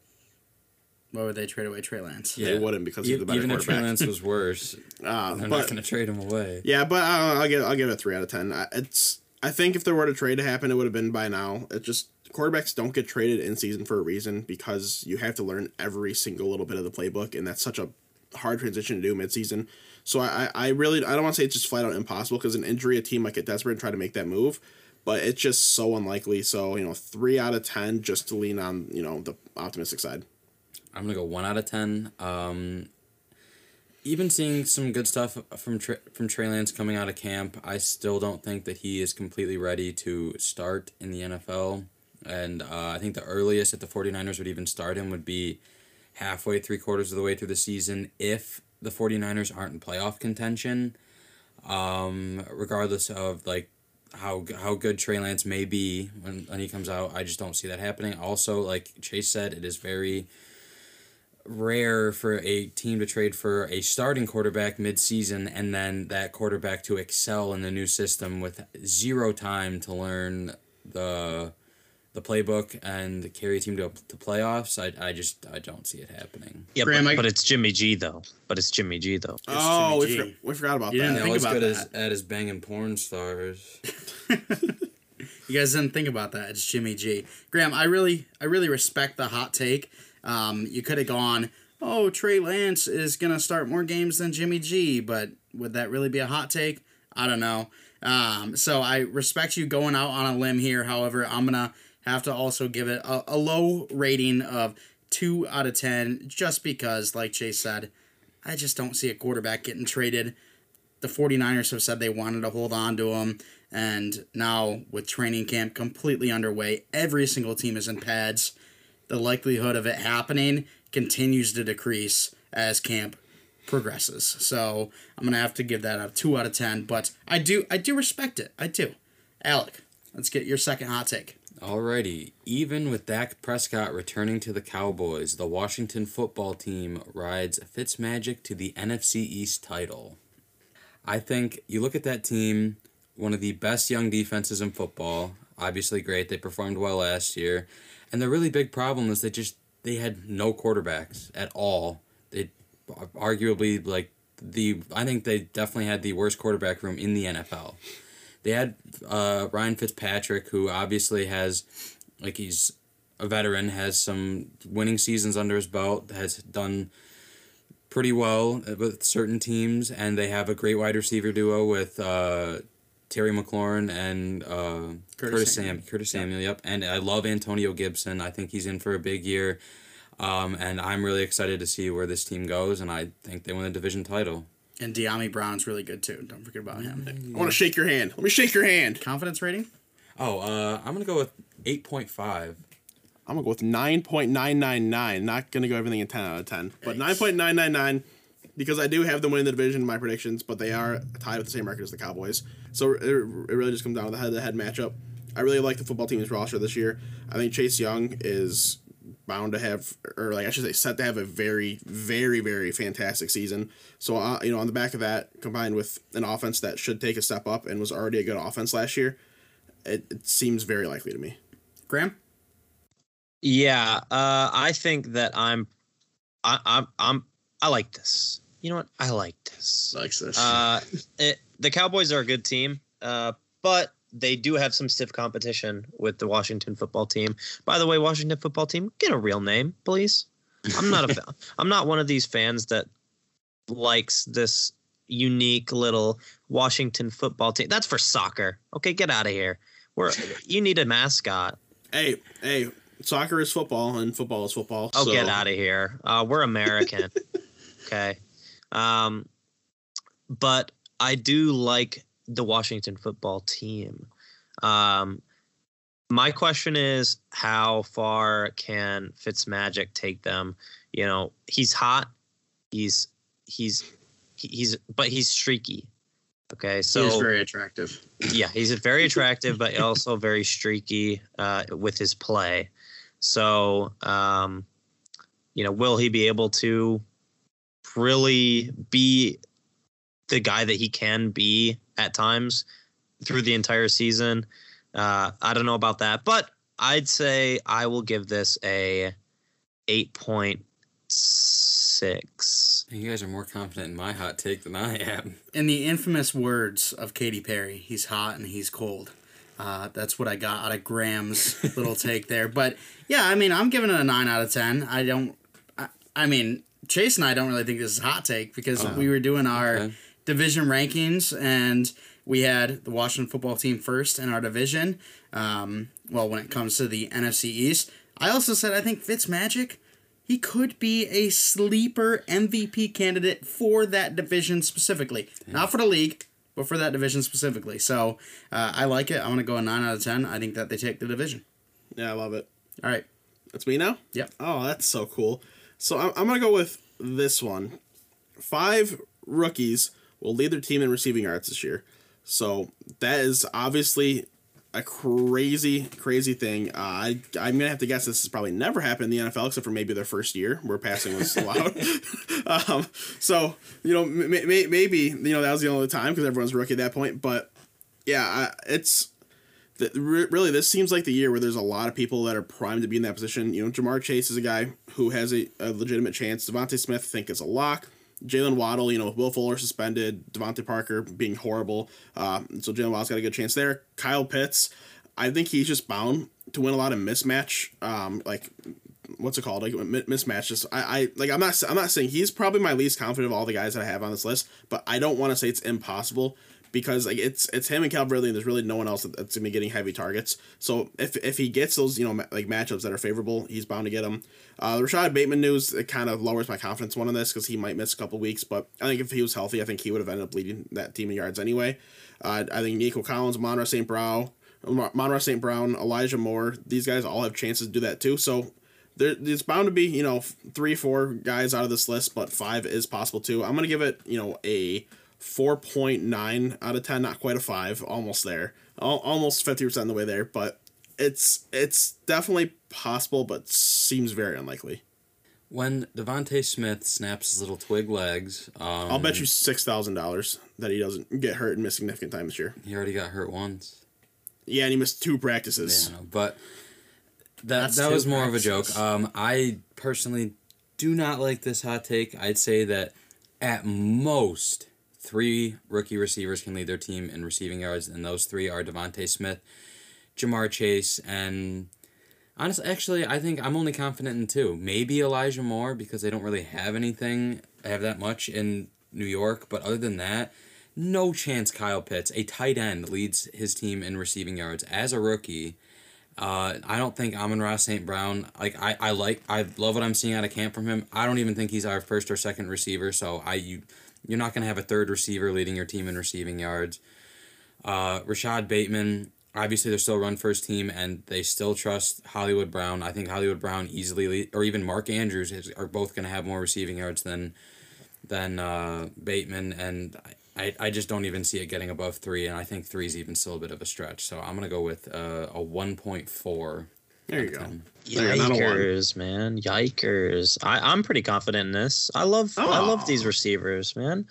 Why would they trade away Trey Lance? Yeah. They wouldn't because he's the better even if Trey. Lance was worse, Uh, they're but not going to trade him away. yeah, but uh, I'll give I'll give it a three out of ten. I- It's I think if there were a trade to happen, it would have been by now. It just quarterbacks don't get traded in season for a reason because you have to learn every single little bit of the playbook, and that's such a hard transition to do midseason. So I, I I really I don't want to say it's just flat out impossible because an injury a team might get desperate and try to make that move, but it's just so unlikely. So you know three out of ten just to lean on you know the optimistic side. I'm gonna go one out of ten. Um, even seeing some good stuff from Tra- from Trey Lance coming out of camp, I still don't think that he is completely ready to start in the NFL. And uh, I think the earliest that the 49ers would even start him would be halfway, three quarters of the way through the season if the 49ers aren't in playoff contention. Um, regardless of like how how good Trey Lance may be when, when he comes out, I just don't see that happening. Also, like Chase said, it is very rare for a team to trade for a starting quarterback mid-season and then that quarterback to excel in the new system with zero time to learn the the playbook and carry a team to, to playoffs. I, I just I don't see it happening. Yeah, Graham, but, I- but it's Jimmy G though. But it's Jimmy G though. oh, we, Jimmy for, G. we forgot about You that. didn't think about good as, at his banging porn stars. You guys didn't think about that. It's Jimmy G. Graham, I really, I really respect the hot take. Um, you could have gone, oh, Trey Lance is gonna start more games than Jimmy G, but would that really be a hot take? I don't know. Um, so I respect you going out on a limb here. However, I'm gonna have to also give it a, a low rating of two out of ten, just because, like Chase said, I just don't see a quarterback getting traded the 49ers have said they wanted to hold on to him. And now, with training camp completely underway, every single team is in pads. The likelihood of it happening continues to decrease as camp progresses. So I'm gonna have to give that a two out of ten. But I do, I do respect it. I do. Alec, let's get your second hot take. Alrighty, even with Dak Prescott returning to the Cowboys, the Washington football team rides Fitzmagic to the NFC East title. I think you look at that team, one of the best young defenses in football. Obviously, great. They performed well last year, and the really big problem is they just they had no quarterbacks at all. They arguably like the I think they definitely had the worst quarterback room in the NFL. They had uh, Ryan Fitzpatrick, who obviously has like he's a veteran, has some winning seasons under his belt, has done pretty well with certain teams, and they have a great wide receiver duo with uh, Terry McLaurin and uh, Curtis Curtis, Samuel. Sam Curtis Samuel. Yep, and I love Antonio Gibson. I think he's in for a big year, um, and I'm really excited to see where this team goes, and I think they win the division title. And Dyami Brown's really good too. Don't forget about him. I want to shake your hand. Let me shake your hand. Confidence rating? Oh, uh, I'm gonna go with eight point five. I'm gonna go with nine point nine nine nine. Not gonna go everything in ten out of ten, but nine point nine nine nine because I do have them winning the division in my predictions, but they are tied with the same record as the Cowboys. So it, it really just comes down to the head-to-head matchup. I really like the football team's roster this year. I think Chase Young is bound to have, or like I should say, set to have a very, very, very fantastic season. So, uh, you know, on the back of that, combined with an offense that should take a step up and was already a good offense last year, it, it seems very likely to me. Graham? Yeah, uh, I think that I'm, I, I'm, I'm, I like this. You know what? I like this. Likes this. Uh, it, the Cowboys are a good team, uh, but they do have some stiff competition with the Washington football team. By the way, Washington football team, get a real name, please. I'm not a, fa- I'm not one of these fans that likes this unique little Washington football team. That's for soccer. Okay, get out of here. We're, you need a mascot. Hey, hey, soccer is football and football is football. Oh, so get out of here. Uh, we're American. okay. Um, but I do like the Washington football team. Um, my question is, how far can Fitzmagic take them? You know, he's hot. He's he's he's but he's streaky. Okay, so He's very attractive. yeah, he's very attractive, but also very streaky uh, with his play. So, um, you know, will he be able to really be the guy that he can be at times through the entire season? Uh, I don't know about that, but I'd say I will give this a eight point six. You guys are more confident in my hot take than I am. In the infamous words of Katy Perry, he's hot and he's cold. Uh, that's what I got out of Graham's little take there. But yeah, I mean, I'm giving it a nine out of ten. I don't. I, I mean, Chase and I don't really think this is a hot take because we were doing our okay. Division rankings and we had the Washington football team first in our division. Um, well, when it comes to the NFC East, I also said I think Fitzmagic he could be a sleeper MVP candidate for that division specifically. Not for the league, but for that division specifically. So uh, I like it. I'm going to go a 9 out of 10. I think that they take the division. Yeah, I love it. All right. That's me now? Yep. Oh, that's so cool. So I'm, I'm going to go with this one. Five rookies will lead their team in receiving yards this year. So that is obviously a crazy, crazy thing. Uh, I, I'm going to have to guess this has probably never happened in the NFL except for maybe their first year where passing was allowed. um, so, you know, m- m- maybe, you know, that was the only time because everyone's rookie at that point. But yeah, it's th- re- really this seems like the year where there's a lot of people that are primed to be in that position. You know, Ja'Marr Chase is a guy who has a, a legitimate chance. DeVonta Smith, I think, is a lock. Jalen Waddle, you know, with Will Fuller suspended, DeVante Parker being horrible. Uh, so Jalen Waddle's got a good chance there. Kyle Pitts, I think he's just bound to win a lot of mismatch. Um, like what's it called? Like mi- mismatches. I, I like. I'm not. I'm not saying he's probably my least confident of all the guys that I have on this list, but I don't want to say it's impossible because like it's it's him and Calvin and there's really no one else that's gonna be getting heavy targets. So if if he gets those you know ma- like matchups that are favorable, he's bound to get them. Uh, the Rashod Bateman news it kind of lowers my confidence one on this because he might miss a couple weeks, but I think if he was healthy, I think he would have ended up leading that team in yards anyway. Uh, I think Nico Collins, Monra St. Brown, Monra St. Brown, Elijah Moore, these guys all have chances to do that too. So there, there's bound to be you know three, four guys out of this list, but five is possible too. I'm gonna give it you know a 4.9 out of 10 not quite a 5 almost there Al- almost 50% of the way there but it's it's definitely possible but seems very unlikely When DeVonta Smith snaps his little twig legs, um, i'll bet you $6000 that he doesn't get hurt and miss significant time this year he already got hurt once. yeah and he missed two practices know, but that That's that was more of a joke. Um, I personally do not like this hot take. I'd say that at most three rookie receivers can lead their team in receiving yards, and those three are DeVonta Smith, Ja'Marr Chase, and honestly, actually, I think I'm only confident in two. Maybe Elijah Moore because they don't really have anything have that much in New York, but other than that. No chance Kyle Pitts, a tight end, leads his team in receiving yards as a rookie. Uh, I don't think Amon-Ra St. Brown. Like I, I like I love what I'm seeing out of camp from him. I don't even think he's our first or second receiver. So I you you're not gonna have a third receiver leading your team in receiving yards. Uh, Rashod Bateman. Obviously, they're still run first team, and they still trust Hollywood Brown. I think Hollywood Brown easily, or even Mark Andrews, is, are both going to have more receiving yards than than uh, Bateman, and I, I just don't even see it getting above three, and I think three is even still a bit of a stretch. So I'm gonna go with uh, a one point four. There you go. 10. There, not a one. Yikers, man! Yikers! I, I'm pretty confident in this. I love I love these receivers, man.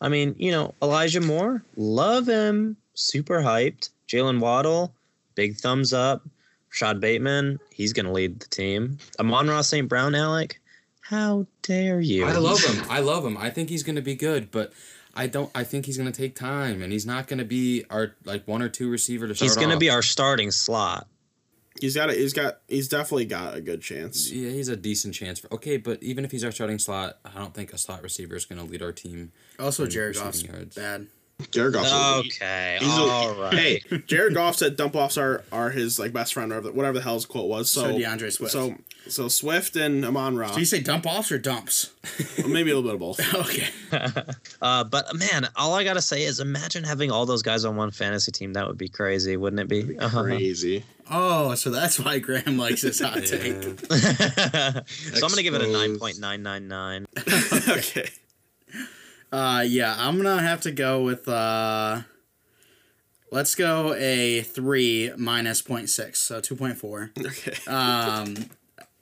I mean, you know, Elijah Moore, love him, super hyped. Jalen Waddle, big thumbs up. Rashod Bateman, he's gonna lead the team. Amon-Ra St. Brown, Alec, how dare you? I love him. I love him. I think he's gonna be good, but I don't. I think he's gonna take time, and he's not gonna be our like one or two receiver to start. He's gonna off. be our starting slot. He's got a, he's got he's definitely got a good chance. Yeah, he's a decent chance for. Okay, but even if he's our starting slot, I don't think a slot receiver is gonna lead our team. Also, Jared receiving Goff's yards. bad. Jared Goff. Okay, He's a- all right. Hey, Jared Goff said dump offs are, are his like best friend or whatever, whatever the hell his quote was. So, So D'Andre Swift. So so Swift and Amon Ra. Do you say dump offs or dumps? Maybe a little bit of both. okay. Uh, but man, all I gotta say is, imagine having all those guys on one fantasy team. That would be crazy, wouldn't it be? Uh-huh. Crazy. Oh, so that's why Graham likes this hot take. Yeah. so I'm gonna give it a nine Exposed. point nine nine nine. okay. Uh, yeah, I'm gonna have to go with uh, let's go a three minus 0.6, so two point four. Okay. Um,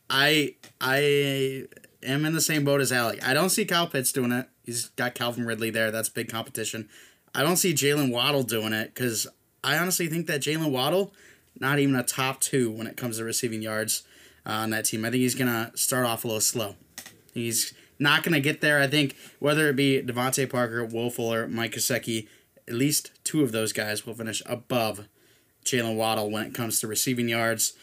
I I am in the same boat as Alec. I don't see Kyle Pitts doing it. He's got Calvin Ridley there. That's big competition. I don't see Jalen Waddle doing it because I honestly think that Jalen Waddle, not even a top two when it comes to receiving yards uh, on that team. I think he's gonna start off a little slow. He's not gonna get there. I think whether it be DeVante Parker, Will Fuller, Mike Gesicki, at least two of those guys will finish above Jalen Waddle when it comes to receiving yards.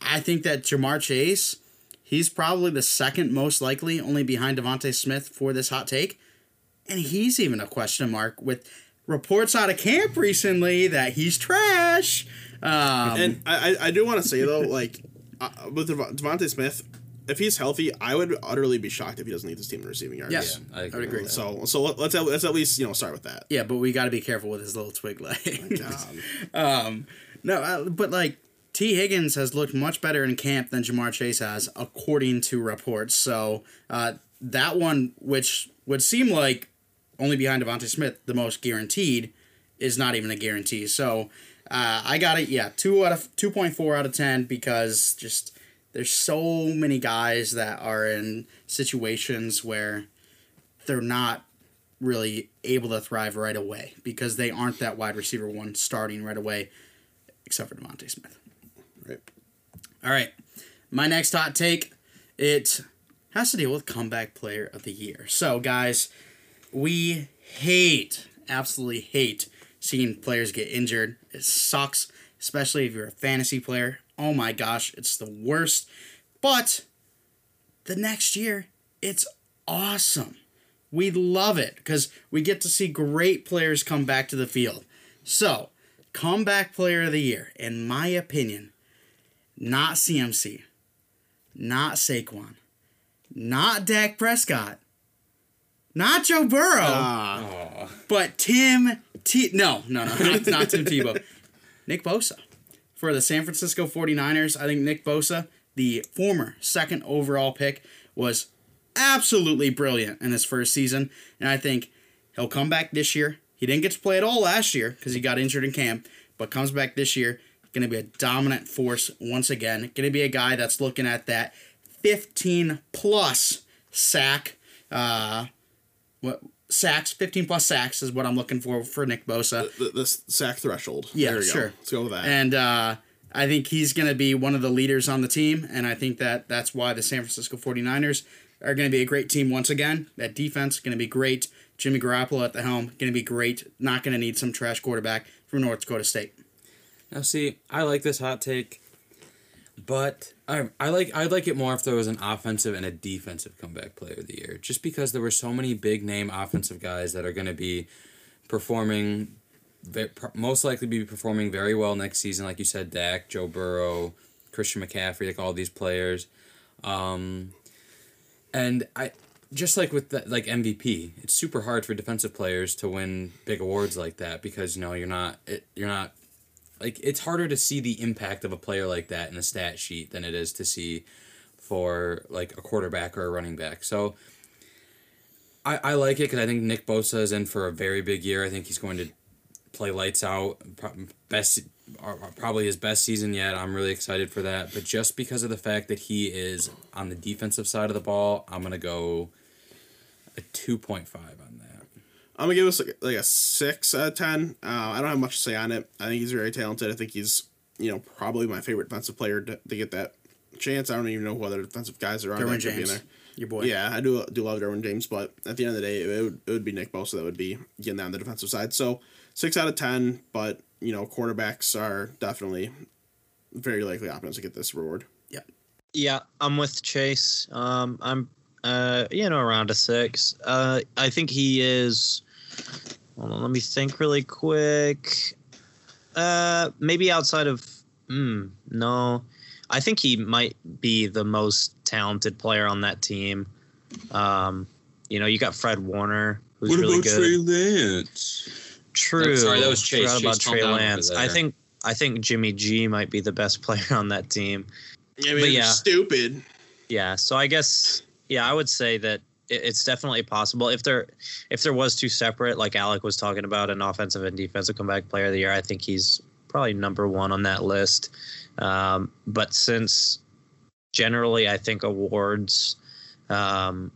I think that Ja'Marr Chase, he's probably the second most likely, only behind DeVonta Smith for this hot take. And he's even a question mark with reports out of camp recently that he's trash. Um, And I, I, do want to say though, like uh, with Dev- DeVonta Smith, if he's healthy, I would utterly be shocked if he doesn't lead this team in receiving yards. Yes. I I agree. would agree. with that. So so let- let's at, let's at least you know start with that. yeah, but we got to be careful with his little twig leg. Um, no, uh, but like Tee Higgins has looked much better in camp than Ja'Marr Chase has, according to reports. So uh, that one, which would seem like only behind DeVonta Smith, the most guaranteed, is not even a guarantee. So uh, I got it. Yeah, two out of two point four out of ten because just there's so many guys that are in situations where they're not really able to thrive right away because they aren't that wide receiver one starting right away, except for DeVonta Smith. Right. All right, my next hot take it has to deal with comeback player of the year. So guys, we hate, absolutely hate seeing players get injured. It sucks, especially if you're a fantasy player. Oh my gosh, it's the worst. But the next year, it's awesome. We love it because we get to see great players come back to the field. So, comeback player of the year, in my opinion, not CMC, not Saquon, not Dak Prescott, not Joe Burrow, Ah, but Tim T. No, no, no, not, not Tim Tebow. Nick Bosa. For the San Francisco 49ers, I think Nick Bosa, the former second overall pick, was absolutely brilliant in his first season. And I think he'll come back this year. He didn't get to play at all last year because he got injured in camp, but comes back this year. Going to be a dominant force once again. Going to be a guy that's looking at that 15 plus sack. Uh, what sacks? 15 plus sacks is what I'm looking for for Nick Bosa. the, the sack threshold. Yeah, there sure. Go. Let's go with that. And uh, I think he's going to be one of the leaders on the team. And I think that that's why the San Francisco 49ers are going to be a great team once again. That defense going to be great. Jimmy Garoppolo at the helm going to be great. Not going to need some trash quarterback from North Dakota State. Now, see, I like this hot take, but I, I like I'd like it more if there was an offensive and a defensive comeback player of the year. Just because there were so many big name offensive guys that are going to be performing, most likely be performing very well next season. Like you said, Dak, Joe Burrow, Christian McCaffrey, like all these players. Um, and I just like with the, like MVP, it's super hard for defensive players to win big awards like that because you know you're not you're not like it's harder to see the impact of a player like that in a stat sheet than it is to see for like a quarterback or a running back. So I, I like it because I think Nick Bosa is in for a very big year. I think he's going to play lights out. Best are, are probably his best season yet. I'm really excited for that. But just because of the fact that he is on the defensive side of the ball, I'm gonna go a two point five. I'm gonna give us like, like a six out of ten. Uh, I don't have much to say on it. I think he's very talented. I think he's you know probably my favorite defensive player to, to get that chance. I don't even know who other defensive guys are on Derwin that could be in James, there. your boy. Yeah, I do do love Derwin James, but at the end of the day, it would, it would be Nick Bosa that would be getting that on the defensive side. So six out of ten, but you know quarterbacks are definitely very likely opponents to get this reward. Yeah, yeah, I'm with Chase. Um, I'm, uh, you know, around a six. Uh, I think he is. Hold on, let me think really quick. Uh, maybe outside of. Hmm, no, I think he might be the most talented player on that team. Um, you know, you got Fred Warner, who's really good. Lance? True. Oh, sorry, that was Chase. Forgot about Chase, calm Trey Lance. I think I think Jimmy G might be the best player on that team. I mean, But yeah. stupid. Yeah, so I guess yeah, I would say that it, it's definitely possible if there if there was two separate, like Alec was talking about, an offensive and defensive comeback player of the year. I think he's probably number one on that list. Um, but since generally, I think awards, um,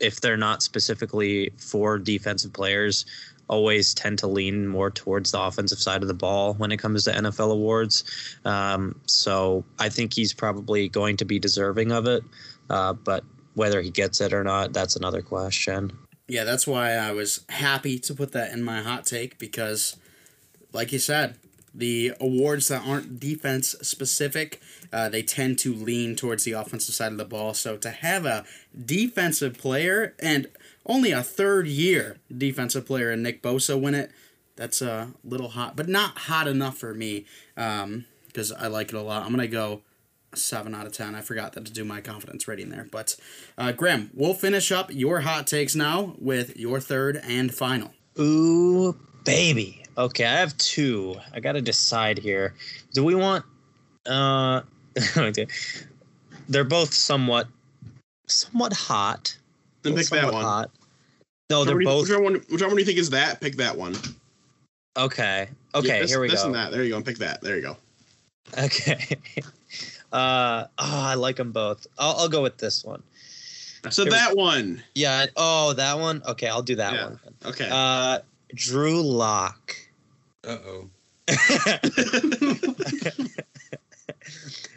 if they're not specifically for defensive players, always tend to lean more towards the offensive side of the ball when it comes to NFL awards. Um, so I think he's probably going to be deserving of it. Uh, but whether he gets it or not, that's another question. Yeah, that's why I was happy to put that in my hot take because, like you said, the awards that aren't defense specific, uh, they tend to lean towards the offensive side of the ball. So to have a defensive player and only a third year defensive player in Nick Bosa win it, that's a little hot, but not hot enough for me because I like it a lot. I'm going to go a 7 out of 10. I forgot that to do my confidence rating there. But, uh, Graham, we'll finish up your hot takes now with your third and final. Ooh, baby. Okay, I have two. I got to decide here. Do we want? Uh, they're both somewhat, somewhat hot. Then pick that one. Hot. No, they're Whichever both Whichever one, whichever one do you think is that, pick that one. okay. Okay, Yeah, this, here we this go. and that. There you go. And pick that. There you go. Okay. Uh, oh, I like them both. I'll, I'll go with this one. So Here we- that one. Yeah. Oh, that one. Okay, I'll do that Yeah. one. Okay. Uh, Drew Lock. Uh oh.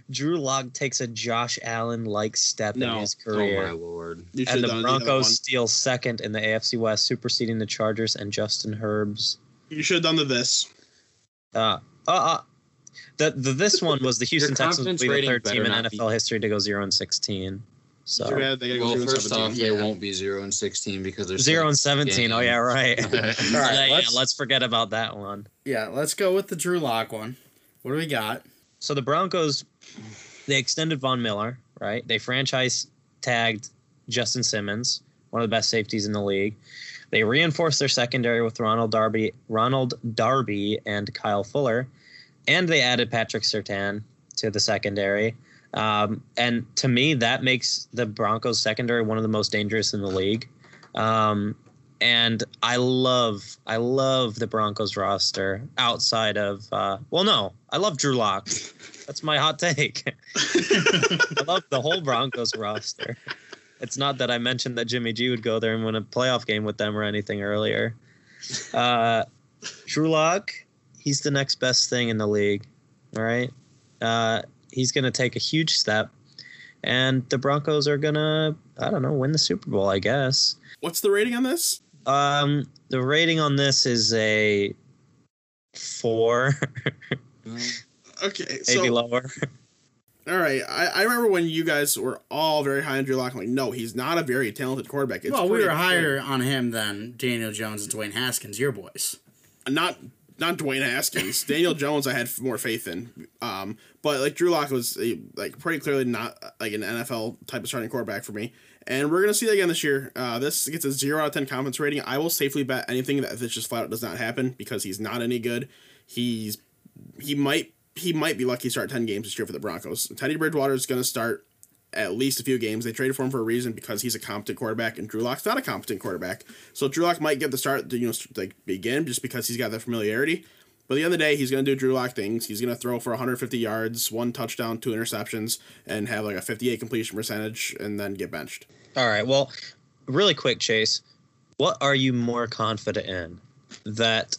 Drew Lock takes a Josh Allen like step No. in his Oh my career. lord. you and the Broncos one. steal second in the AFC West, superseding the Chargers and Justin Herbs. You should have done the this. Uh, uh, uh the, the this one was the Houston Texans will confidence be the third team in better not be- NFL history to go zero and sixteen. So Too bad they gotta Well, first 17. off, they won't be zero and sixteen because there's zero and seventeen. Oh yeah, right. All right, yeah, yeah, let's- let's forget about that one. Yeah, let's go with the Drew Lock one. What do we got? So the Broncos, they extended Von Miller, right? They franchise tagged Justin Simmons, one of the best safeties in the league. They reinforced their secondary with Ronald Darby, Ronald Darby, and Kyle Fuller, and they added Patrick Surtain to the secondary. Um, and to me, that makes the Broncos secondary one of the most dangerous in the league. Um, and I love, I love the Broncos roster outside of, uh, well, no, I love Drew Lock. That's my hot take. I love the whole Broncos roster. It's not that I mentioned that Jimmy G would go there and win a playoff game with them or anything earlier. Uh, Drew Lock, he's the next best thing in the league. All right. Uh, he's going to take a huge step, and the Broncos are going to, I don't know, win the Super Bowl, I guess. What's the rating on this? Um, the rating on this is a four, Okay, maybe so lower. all right. I, I remember when you guys were all very high on Drew Lock. I'm like, no, he's not a very talented quarterback. It's well, we were higher on him than Daniel Jones and Dwayne Haskins, your boys. Not not Dwayne Haskins. Daniel Jones, I had more faith in. Um, but like Drew Lock was a, like pretty clearly not like an NFL type of starting quarterback for me. And we're gonna see that again this year. Uh, this gets a zero out of ten confidence rating. I will safely bet anything that this just flat out does not happen because he's not any good. He's he might he might be lucky to start ten games this year for the Broncos. Teddy Bridgewater is gonna start at least a few games. They traded for him for a reason because he's a competent quarterback, and Drew Lock's not a competent quarterback. So Drew Lock might get the start you know like begin just because he's got that familiarity. But the other day, he's going to do Drew Lock things. He's going to throw for 150 yards, one touchdown, two interceptions, and have like a 58 completion percentage, and then get benched. All right. Well, really quick, Chase. What are you more confident in? That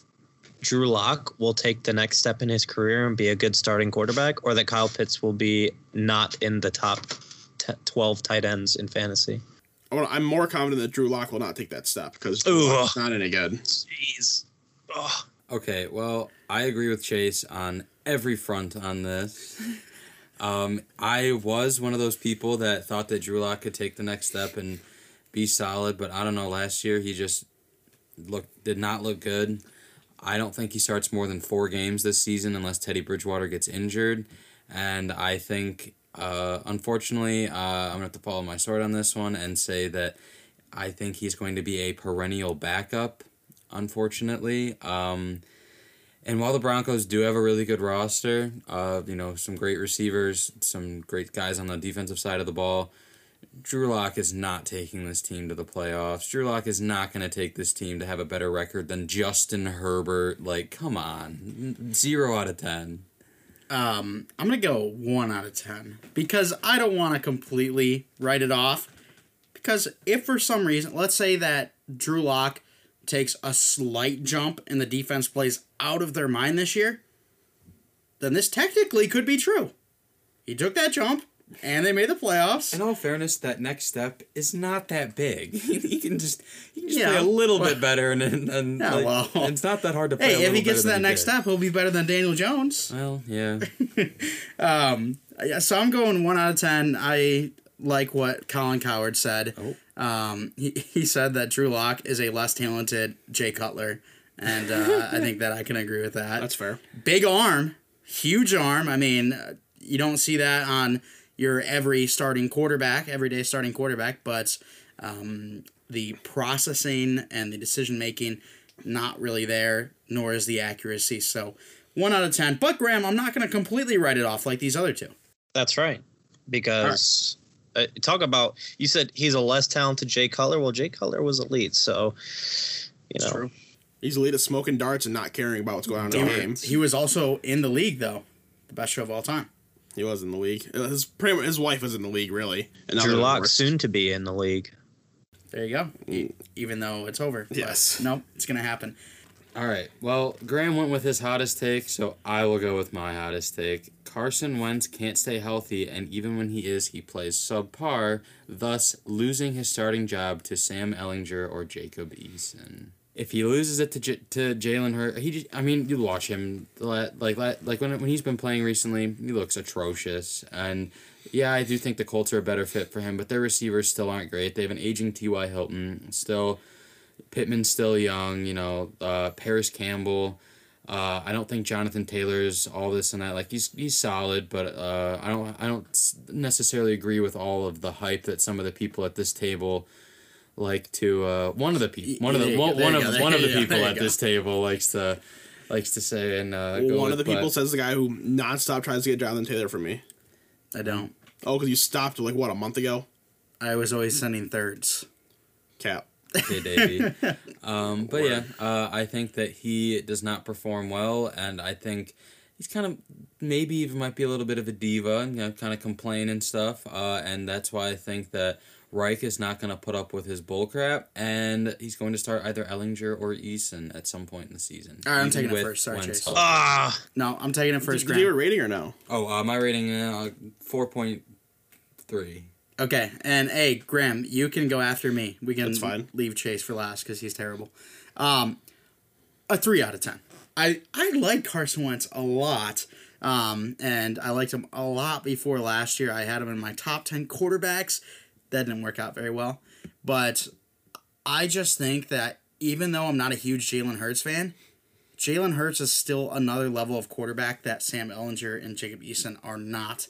Drew Lock will take the next step in his career and be a good starting quarterback, or that Kyle Pitts will be not in the top t- 12 tight ends in fantasy? I wanna- I'm more confident that Drew Lock will not take that step because Ooh. Lock's not any good. Jeez. Oh. Okay, well, I agree with Chase on every front on this. Um, I was one of those people that thought that Drew Lock could take the next step and be solid, but I don't know. Last year, he just looked did not look good. I don't think he starts more than four games this season unless Teddy Bridgewater gets injured, and I think, uh, unfortunately, uh, I'm gonna have to follow my sword on this one and say that I think he's going to be a perennial backup. Unfortunately, um, and while the Broncos do have a really good roster, uh, you know, some great receivers, some great guys on the defensive side of the ball, Drew Lock is not taking this team to the playoffs. Drew Lock is not going to take this team to have a better record than Justin Herbert. Like, come on. Zero out of 10. Um, I'm gonna go one out of ten because I don't want to completely write it off. Because if for some reason, let's say that Drew Lock takes a slight jump and the defense plays out of their mind this year, then this technically could be true. He took that jump and they made the playoffs. In all fairness, that next step is not that big. he can just he can just Yeah, play a little well- bit better, and, and, and Yeah, like, well. it's not that hard to play. a Hey, if he gets to that next step, he'll be better than Daniel Jones. Well, yeah. Um, yeah, so I'm going one out of ten. I like what Colin Cowherd said. Oh. Um, he, he said that Drew Lock is a less talented Jay Cutler, and uh, I think that I can agree with that. That's fair. Big arm, huge arm. I mean, uh, you don't see that on your every starting quarterback, everyday starting quarterback, but um, the processing and the decision making not really there, nor is the accuracy. So one out of ten. But Graham, I'm not going to completely write it off like these other two. That's right. Because uh, talk about you said he's a less talented Jay Cutler. Well, Jay Cutler was elite, so you know. He's elite at smoking darts and not caring about what's going on in the game. He was also in the league though, the best show of all time. He was in the league. Uh, His his wife was in the league, really. And now Drew they're Lock soon to be in the league. There you go. E- Even though it's over. Yes. Nope, it's gonna happen. All right. Well, Graham went with his hottest take, so I will go with my hottest take. Carson Wentz can't stay healthy, and even when he is, he plays subpar, thus losing his starting job to Sam Ehlinger or Jacob Eason. If he loses it to J- to Jalen Hurt, he just, I mean, you watch him like like like when when he's been playing recently, he looks atrocious. And yeah, I do think the Colts are a better fit for him, but their receivers still aren't great. They have an aging T.Y. Hilton, still Pittman's still young, you know, uh, Parris Campbell. Uh, I don't think Jonathan Taylor's all this and that. Like he's he's solid, but uh, I don't I don't necessarily agree with all of the hype that some of the people at this table like to. Uh, one of the people, one of the one, one of go, one of the you go, people at this table likes to likes to say and uh, go One of the people but- says the guy who nonstop tries to get Jonathan Taylor from me. I don't. Oh, because you stopped like what a month ago. I was always sending thirds. Cap. Okay, Davey. um, but yeah, uh, I think that he does not perform well, and I think he's kind of maybe even might be a little bit of a diva, you know, kind of complain and stuff, uh, and that's why I think that Reich is not going to put up with his bullcrap, and he's going to start either Ehlinger or Eason at some point in the season. All right, I'm taking it first. Sorry, Chase. healthy. Ah, No, I'm taking it first, did you have a rating or no? Oh, uh, my rating uh, four point three. Okay, and hey, Graham, you can go after me. We can That's fine. leave Chase for last because he's terrible. Um, a three out of ten. I I like Carson Wentz a lot. Um, and I liked him a lot before last year. I had him in my top ten quarterbacks. That didn't work out very well, but I just think that even though I'm not a huge Jalen Hurts fan, Jalen Hurts is still another level of quarterback that Sam Ehlinger and Jacob Eason are not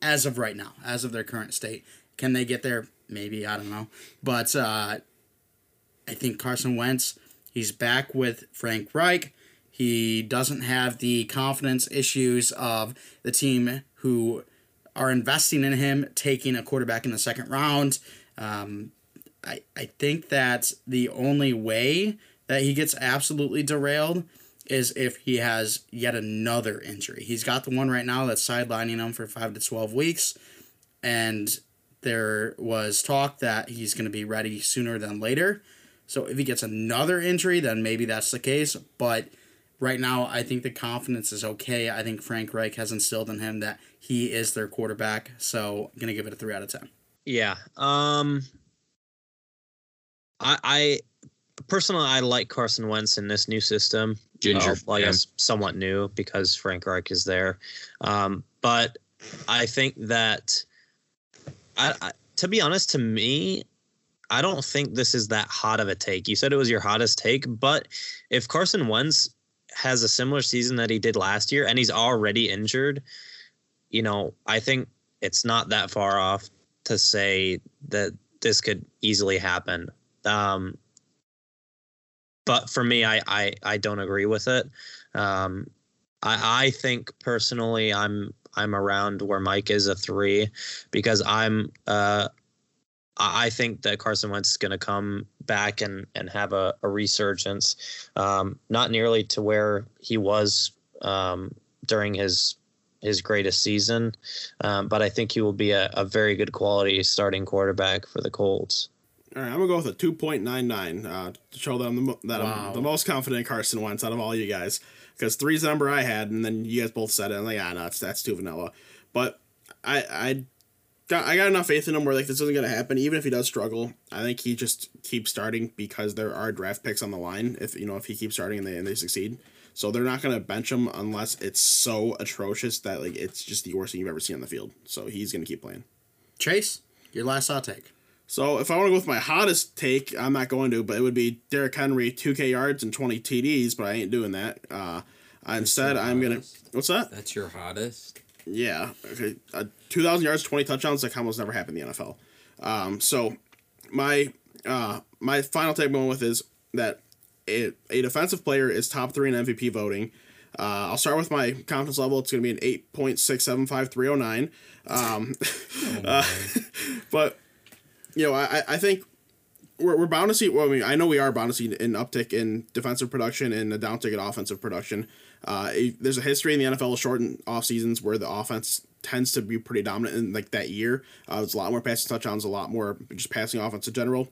as of right now, as of their current state. Can they get there? Maybe, I don't know. But uh, I think Carson Wentz, he's back with Frank Reich. He doesn't have the confidence issues of the team who are investing in him, taking a quarterback in the second round. Um, I, I think that the only way that he gets absolutely derailed is if he has yet another injury. He's got the one right now that's sidelining him for five to 12 weeks. And there was talk that he's going to be ready sooner than later. So if he gets another injury, then maybe that's the case. But right now, I think the confidence is okay. I think Frank Reich has instilled in him that he is their quarterback. So I'm going to give it a 3 out of 10. Yeah. Um I I personally I like Carson Wentz in this new system. Ginger Uh, well, I fan. guess somewhat new because Frank Reich is there. Um, but I think that I, I to be honest, to me, I don't think this is that hot of a take. You said it was your hottest take, but if Carson Wentz has a similar season that he did last year and he's already injured, you know, I think it's not that far off to say that this could easily happen. Um, but for me, I, I, I don't agree with it. Um, I, I think personally, I'm I'm around where Mike is a three because I'm uh, I I think that Carson Wentz is going to come back and and have a, a resurgence, um, not nearly to where he was um, during his his greatest season, um, but I think he will be a, a very good quality starting quarterback for the Colts. All right, I'm gonna go with a 2.99 uh, to show them the, mo- that Wow. I'm the most confident Carson Wentz out of all you guys. Because three's the number I had, and then you guys both said it. And I'm like, ah, no, that's that's too vanilla. But I I got I got enough faith in him where like this isn't gonna happen. Even if he does struggle, I think he just keeps starting because there are draft picks on the line. If you know if he keeps starting and they and they succeed, so they're not gonna bench him unless it's so atrocious that like it's just the worst thing you've ever seen on the field. So he's gonna keep playing. Chase, your last hot take. So if I want to go with my hottest take, I'm not going to, but it would be Derrick Henry, 2K yards and 20 TDs, but I ain't doing that. Uh, instead, I'm gonna. What's that? That's your hottest. Yeah, okay. Uh, 2,000 yards, 20 touchdowns, like almost never happened in the NFL. Um, so my uh, my final take I'm going with is that a, a defensive player is top three in MVP voting. Uh, I'll start with my confidence level. It's going to be an 8.675309. Um, uh, but, you know, I, I think we're, we're bound to see. Well, I mean, I know we are bound to see an uptick in defensive production and a downtick in offensive production. Uh, there's a history in the NFL of shortened off seasons where the offense tends to be pretty dominant in like that year. Uh, there's a lot more passing touchdowns, a lot more just passing offense in general.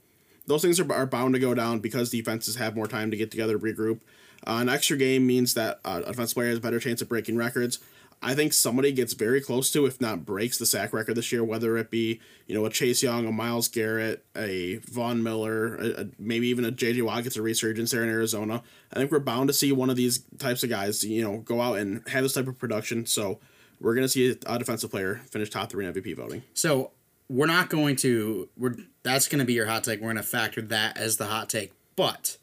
Those things are, are bound to go down because defenses have more time to get together, regroup. Uh, an extra game means that uh, a player has a better chance of breaking records. I think somebody gets very close to, if not breaks, the sack record this year, whether it be, you know, a Chase Young, a Myles Garrett, a Von Miller, a, a, maybe even a J.J. Watt gets a resurgence there in Arizona. I think we're bound to see one of these types of guys, you know, go out and have this type of production. So we're going to see a defensive player finish top three in MVP voting. So we're not going to. We're that's going to be your hot take. We're going to factor that as the hot take. But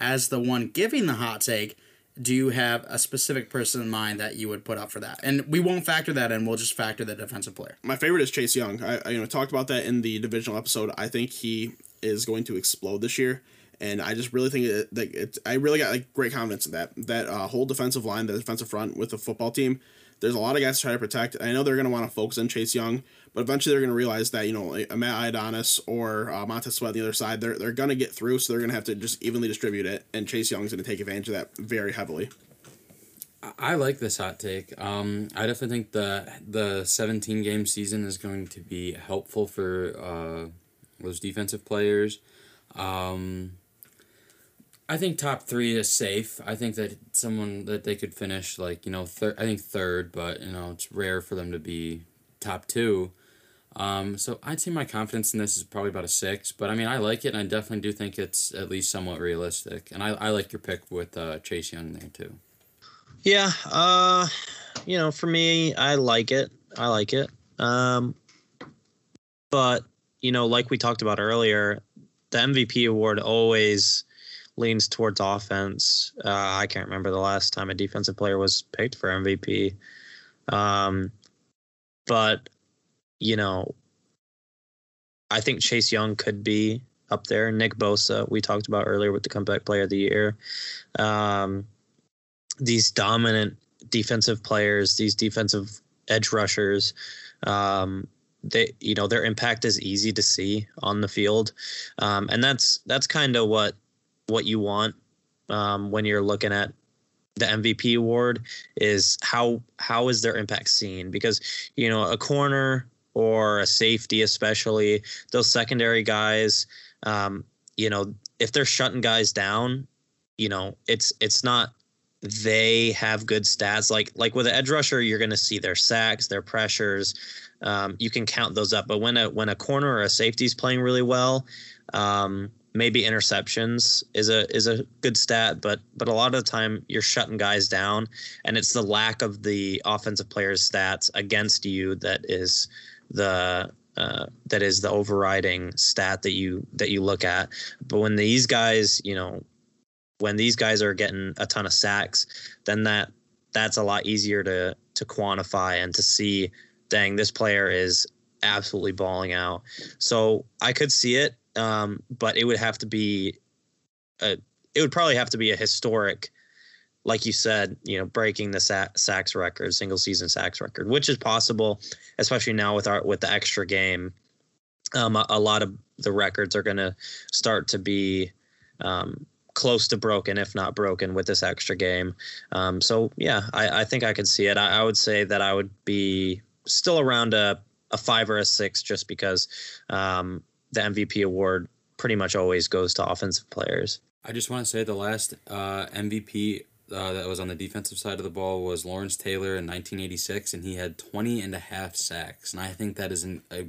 as the one giving the hot take, do you have a specific person in mind that you would put up for that? And we won't factor that in. We'll just factor the defensive player. my favorite is Chase Young. I, I you know talked about that in the divisional episode. I think he is going to explode this year, and I just really think it, that it's. I really got like great confidence in that that uh, whole defensive line, the defensive front with the football team. There's a lot of guys to try to protect. I know they're going to want to focus on Chase Young, but eventually they're going to realize that you know a Matt or uh, Montez Sweat on the other side, they're they're going to get through, so they're going to have to just evenly distribute it, and Chase Young's going to take advantage of that very heavily. I- I like this hot take. Um, I definitely think the the seventeen game season is going to be helpful for uh, those defensive players. Um, I think top three is safe. I think that someone that they could finish like you know third. I think third, but you know it's rare for them to be top two. Um, so I'd say my confidence in this is probably about a six, but I mean I like it, and I definitely do think it's at least somewhat realistic. And I, I like your pick with uh, Chase Young there too. Yeah, uh, you know, for me, I like it. I like it. Um, but you know, like we talked about earlier, the MVP award always leans towards offense. Uh, I can't remember the last time a defensive player was picked for MVP. Um, but you know, I think Chase Young could be up there. Nick Bosa, we talked about earlier with the comeback player of the year. Um, these dominant defensive players, these defensive edge rushers, um, they you know their impact is easy to see on the field, um, and that's that's kind of what what you want um, when you're looking at the MVP award is how how is their impact seen? Because you know a corner or a safety, especially those secondary guys, um, you know if they're shutting guys down, you know it's it's not they have good stats. Like like with an edge rusher, you're going to see their sacks, their pressures. Um, you can count those up. But when a when a corner or a safety is playing really well, um, maybe interceptions is a is a good stat. But but a lot of the time you're shutting guys down, and it's the lack of the offensive players' stats against you that is the uh, that is the overriding stat that you that you look at. But when these guys, you know, when these guys are getting a ton of sacks, then that that's a lot easier to to quantify and to see. Dang, this player is absolutely balling out. So I could see it, um, but it would have to be a. It would probably have to be a historic, like you said, you know, breaking the sa- sacks record, single season sacks record, which is possible, especially now with our with the extra game. Um, a, a lot of the records are going to start to be um, close to broken, if not broken, with this extra game. Um, so yeah, I, I, think I could see it. I, I, would say that I would be still around a, a five or a six, just because um, the MVP award pretty much always goes to offensive players. I just want to say the last uh, MVP uh, that was on the defensive side of the ball was Lawrence Taylor in 1986, and he had 20 and a half sacks. And I think that is an, a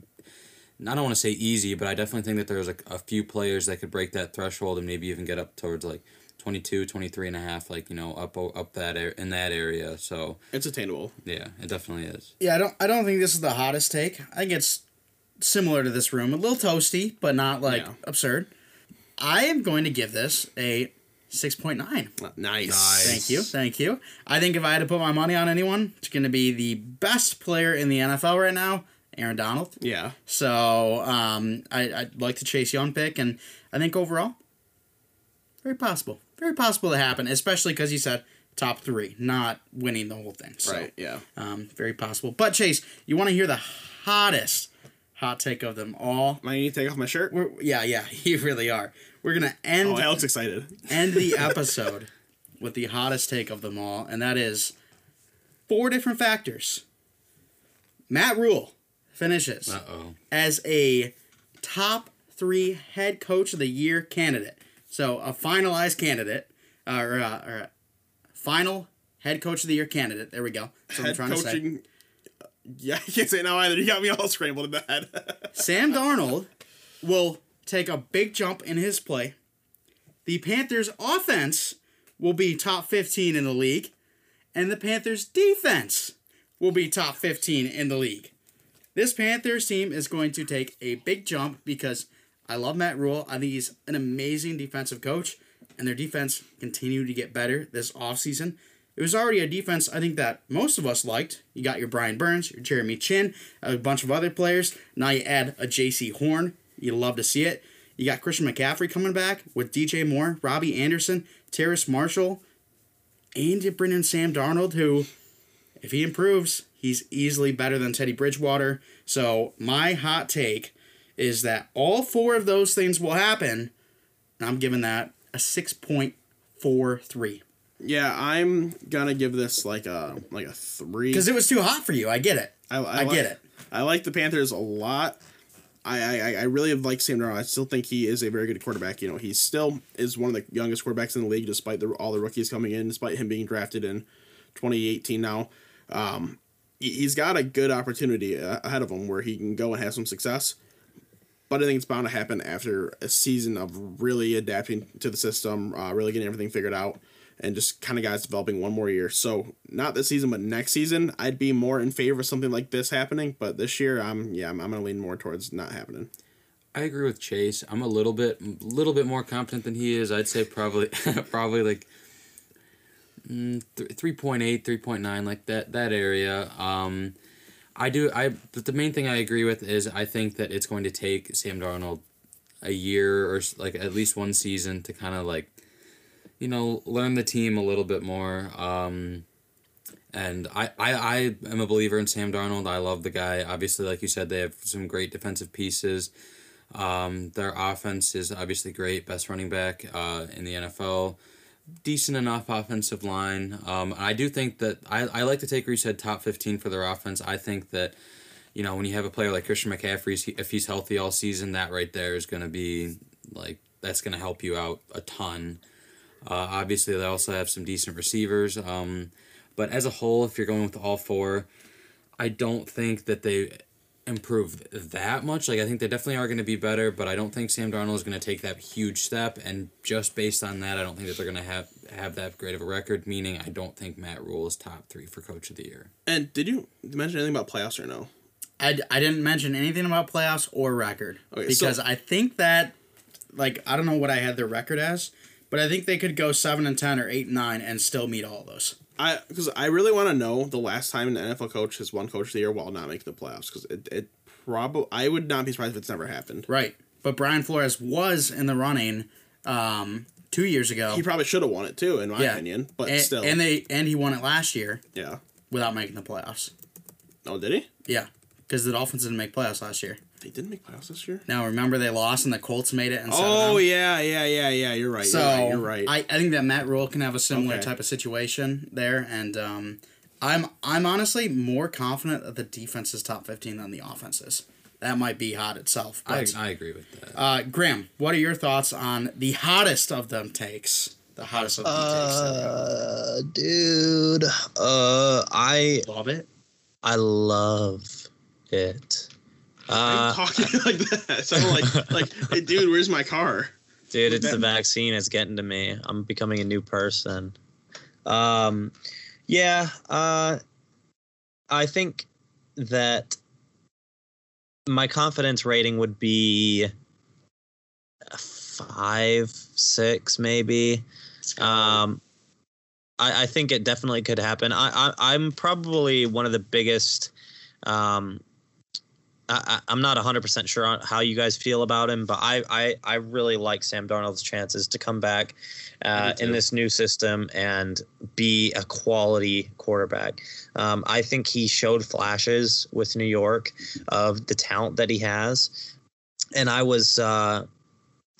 I don't want to say easy, but I definitely think that there's a, a few players that could break that threshold and maybe even get up towards like 22, 23 and a half, like, you know, up up that in that area. So it's attainable. Yeah, it definitely is. Yeah, I don't I don't think this is the hottest take. I think it's similar to this room, a little toasty, but not like yeah. absurd. I am going to give this a 6.9. Nice. nice. Thank you. Thank you. I think if I had to put my money on anyone, it's going to be the best player in the NFL right now, Aaron Donald. Yeah. So um, I, I'd like to Chase Young pick, and I think overall, very possible. Very possible to happen, especially because you said top three, not winning the whole thing. So, right, yeah. Um, very possible. But, Chase, you want to hear the hottest hot take of them all? I need to take off my shirt? We're, yeah, yeah, you really are. We're going to end. Oh, Alec's excited. end the episode with the hottest take of them all, and that is four different factors. Matt Rhule finishes Uh-oh. as a top three head coach of the year candidate. So a finalized candidate, uh, or, uh, or final head coach of the year candidate. There we go. That's what head I'm trying coaching, to say. Yeah, I can't say it now either. You got me all scrambled in the head. Sam Darnold will take a big jump in his play. The Panthers' offense will be top 15 in the league, and the Panthers' defense will be top 15 in the league. This Panthers team is going to take a big jump because I love Matt Rhule. I think he's an amazing defensive coach, and their defense continued to get better this offseason. It was already a defense I think that most of us liked. You got your Brian Burns, your Jeremy Chinn, a bunch of other players. Now you add a Jaycee Horn. You love to see it. You got Christian McCaffrey coming back with DJ Moore, Robbie Anderson, Terrace Marshall, and you bring in Sam Darnold, who, if he improves, He's easily better than Teddy Bridgewater. So my hot take is that all four of those things will happen. And I'm giving that a 6.43. Yeah, I'm gonna give this like a like a three because it was too hot for you. I get it. I, I, I like, get it. I like the Panthers a lot. I, I I really like Sam Darnold. I still think he is a very good quarterback. You know, he still is one of the youngest quarterbacks in the league, despite the, all the rookies coming in, despite him being drafted in 2018 now. Um, he's got a good opportunity ahead of him where he can go and have some success. But I think it's bound to happen after a season of really adapting to the system, uh, really getting everything figured out, and just kind of guys developing one more year. So not this season, but next season, I'd be more in favor of something like this happening. But this year, I'm yeah, I'm, I'm gonna lean more towards not happening. I agree with Chase. I'm a little bit, little bit more confident than he is. I'd say probably, probably like mm, th- 3.8 3.9 like that that area um i do i but the main thing i agree with is i think that it's going to take sam darnold a year or like at least one season to kind of like you know learn the team a little bit more um and I, I, I am a believer in Sam Darnold. I love the guy. Obviously, like you said, they have some great defensive pieces. Um, their offense is obviously great, best running back uh, in the NFL. decent enough offensive line. Um, I do think that I, I like to take where you said top 15 for their offense. I think that, you know, when you have a player like Christian McCaffrey, if he's healthy all season, that right there is going to be like, that's going to help you out a ton. Uh, obviously, they also have some decent receivers. Um, but as a whole, if you're going with all four, I don't think that they improve that much. Like I think they definitely are going to be better, but I don't think Sam Darnold is going to take that huge step. And just based on that, I don't think that they're going to have have that great of a record. Meaning, I don't think Matt Rhule is top three for Coach of the Year. And did you mention anything about playoffs or no? I, I didn't mention anything about playoffs or record Okay, because so- I think that like I don't know what I had their record as, but I think they could go seven and ten or eight and nine and still meet all those. I because I really want to know the last time an NFL coach has won Coach of the Year while not making the playoffs because it it probably I would not be surprised if it's never happened. Right, but Brian Flores was in the running um, two years ago. He probably should have won it too, in my Yeah. opinion. But and, still, and they and he won it last year yeah. without making the playoffs. Oh, did he? Yeah, because the Dolphins didn't make playoffs last year. They didn't make playoffs this year. Now remember they lost and the Colts made it. And Oh yeah, yeah, yeah, yeah. You're right. So you're right. You're right. I, I think that Matt Rhule can have a similar Okay. type of situation there, and um, I'm I'm honestly more confident that the defense is top fifteen than the offense is. That might be hot itself. I, But I agree with that. uh, Graham, what are your thoughts on the hottest of them takes? The hottest of them takes. Uh, dude. Uh, I. Love it. I love it. I'm Uh, talking like that. It sounded like like, hey, dude, where's my car? dude, it's the vaccine. It's getting to me. I'm becoming a new person. Um, yeah. Uh, I think that my confidence rating would be five, six, maybe. Um, I, I think it definitely could happen. I, I I'm probably one of the biggest. Um, I, I'm not 100% sure on how you guys feel about him, but I, I, I really like Sam Darnold's chances to come back uh, in this new system and be a quality quarterback. Um, I think he showed flashes with New York of the talent that he has, and I was uh,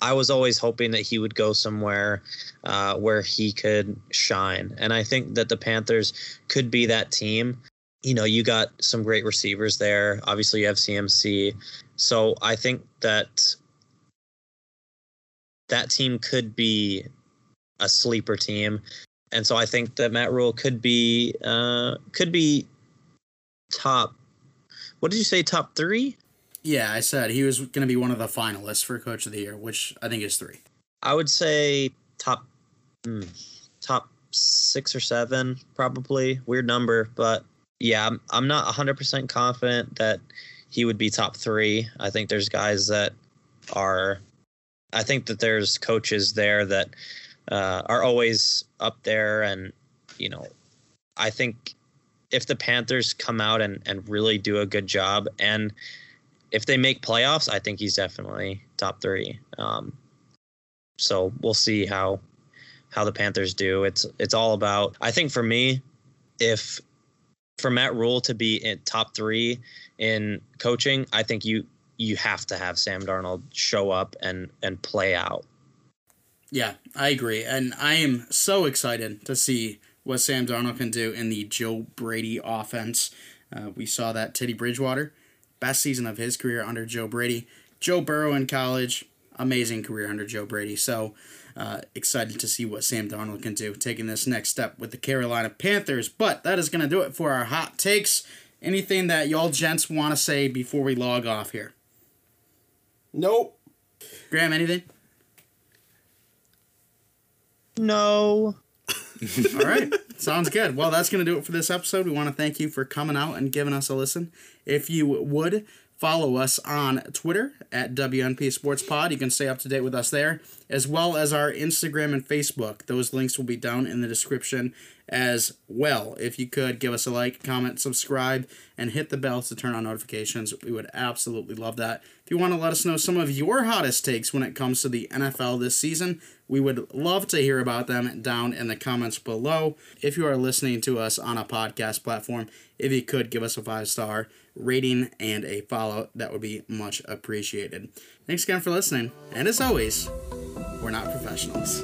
I was always hoping that he would go somewhere uh, where he could shine, and I think that the Panthers could be that team you know, you got some great receivers there. Obviously, you have CMC. So I think that that team could be a sleeper team. And so I think that Matt Rhule could be uh, could be top. What did you say? Top three? Yeah, I said he was going to be one of the finalists for Coach of the Year, which I think is three. I would say top mm, top six or seven, probably. Weird number, but yeah, I'm, not 100% confident that he would be top three. I think there's guys that are, I think that there's coaches there that uh, are always up there. And, you know, I think if the Panthers come out and, and really do a good job and if they make playoffs, I think he's definitely top three. Um, so we'll see how how the Panthers do. It's it's all about. I think for me, if for Matt Rhule to be in top three in coaching, I think you you have to have Sam Darnold show up and and play out. Yeah, I agree. And I am so excited to see what Sam Darnold can do in the Joe Brady offense. Uh, we saw that Teddy Bridgewater, best season of his career under Joe Brady. Joe Burrow in college, amazing career under Joe Brady. So uh, excited to see what Sam Darnold can do, taking this next step with the Carolina Panthers. But that is going to do it for our hot takes. Anything that y'all gents want to say before we log off here? Nope. Graham, anything? No. All right. Sounds good. Well, that's going to do it for this episode. We want to thank you for coming out and giving us a listen. If you would, follow us on Twitter at WNP Sports Pod. You can stay up to date with us there, as well as our Instagram and Facebook. Those links will be down in the description as well. If you could give us a like, comment, subscribe, and hit the bell to turn on notifications, we would absolutely love that. You want to let us know some of your hottest takes when it comes to the NFL this season, we would love to hear about them down in the comments below. If you are listening to us on a podcast platform, if you could give us a five star rating and a follow, that would be much appreciated. Thanks again for listening, and as always, we're not professionals.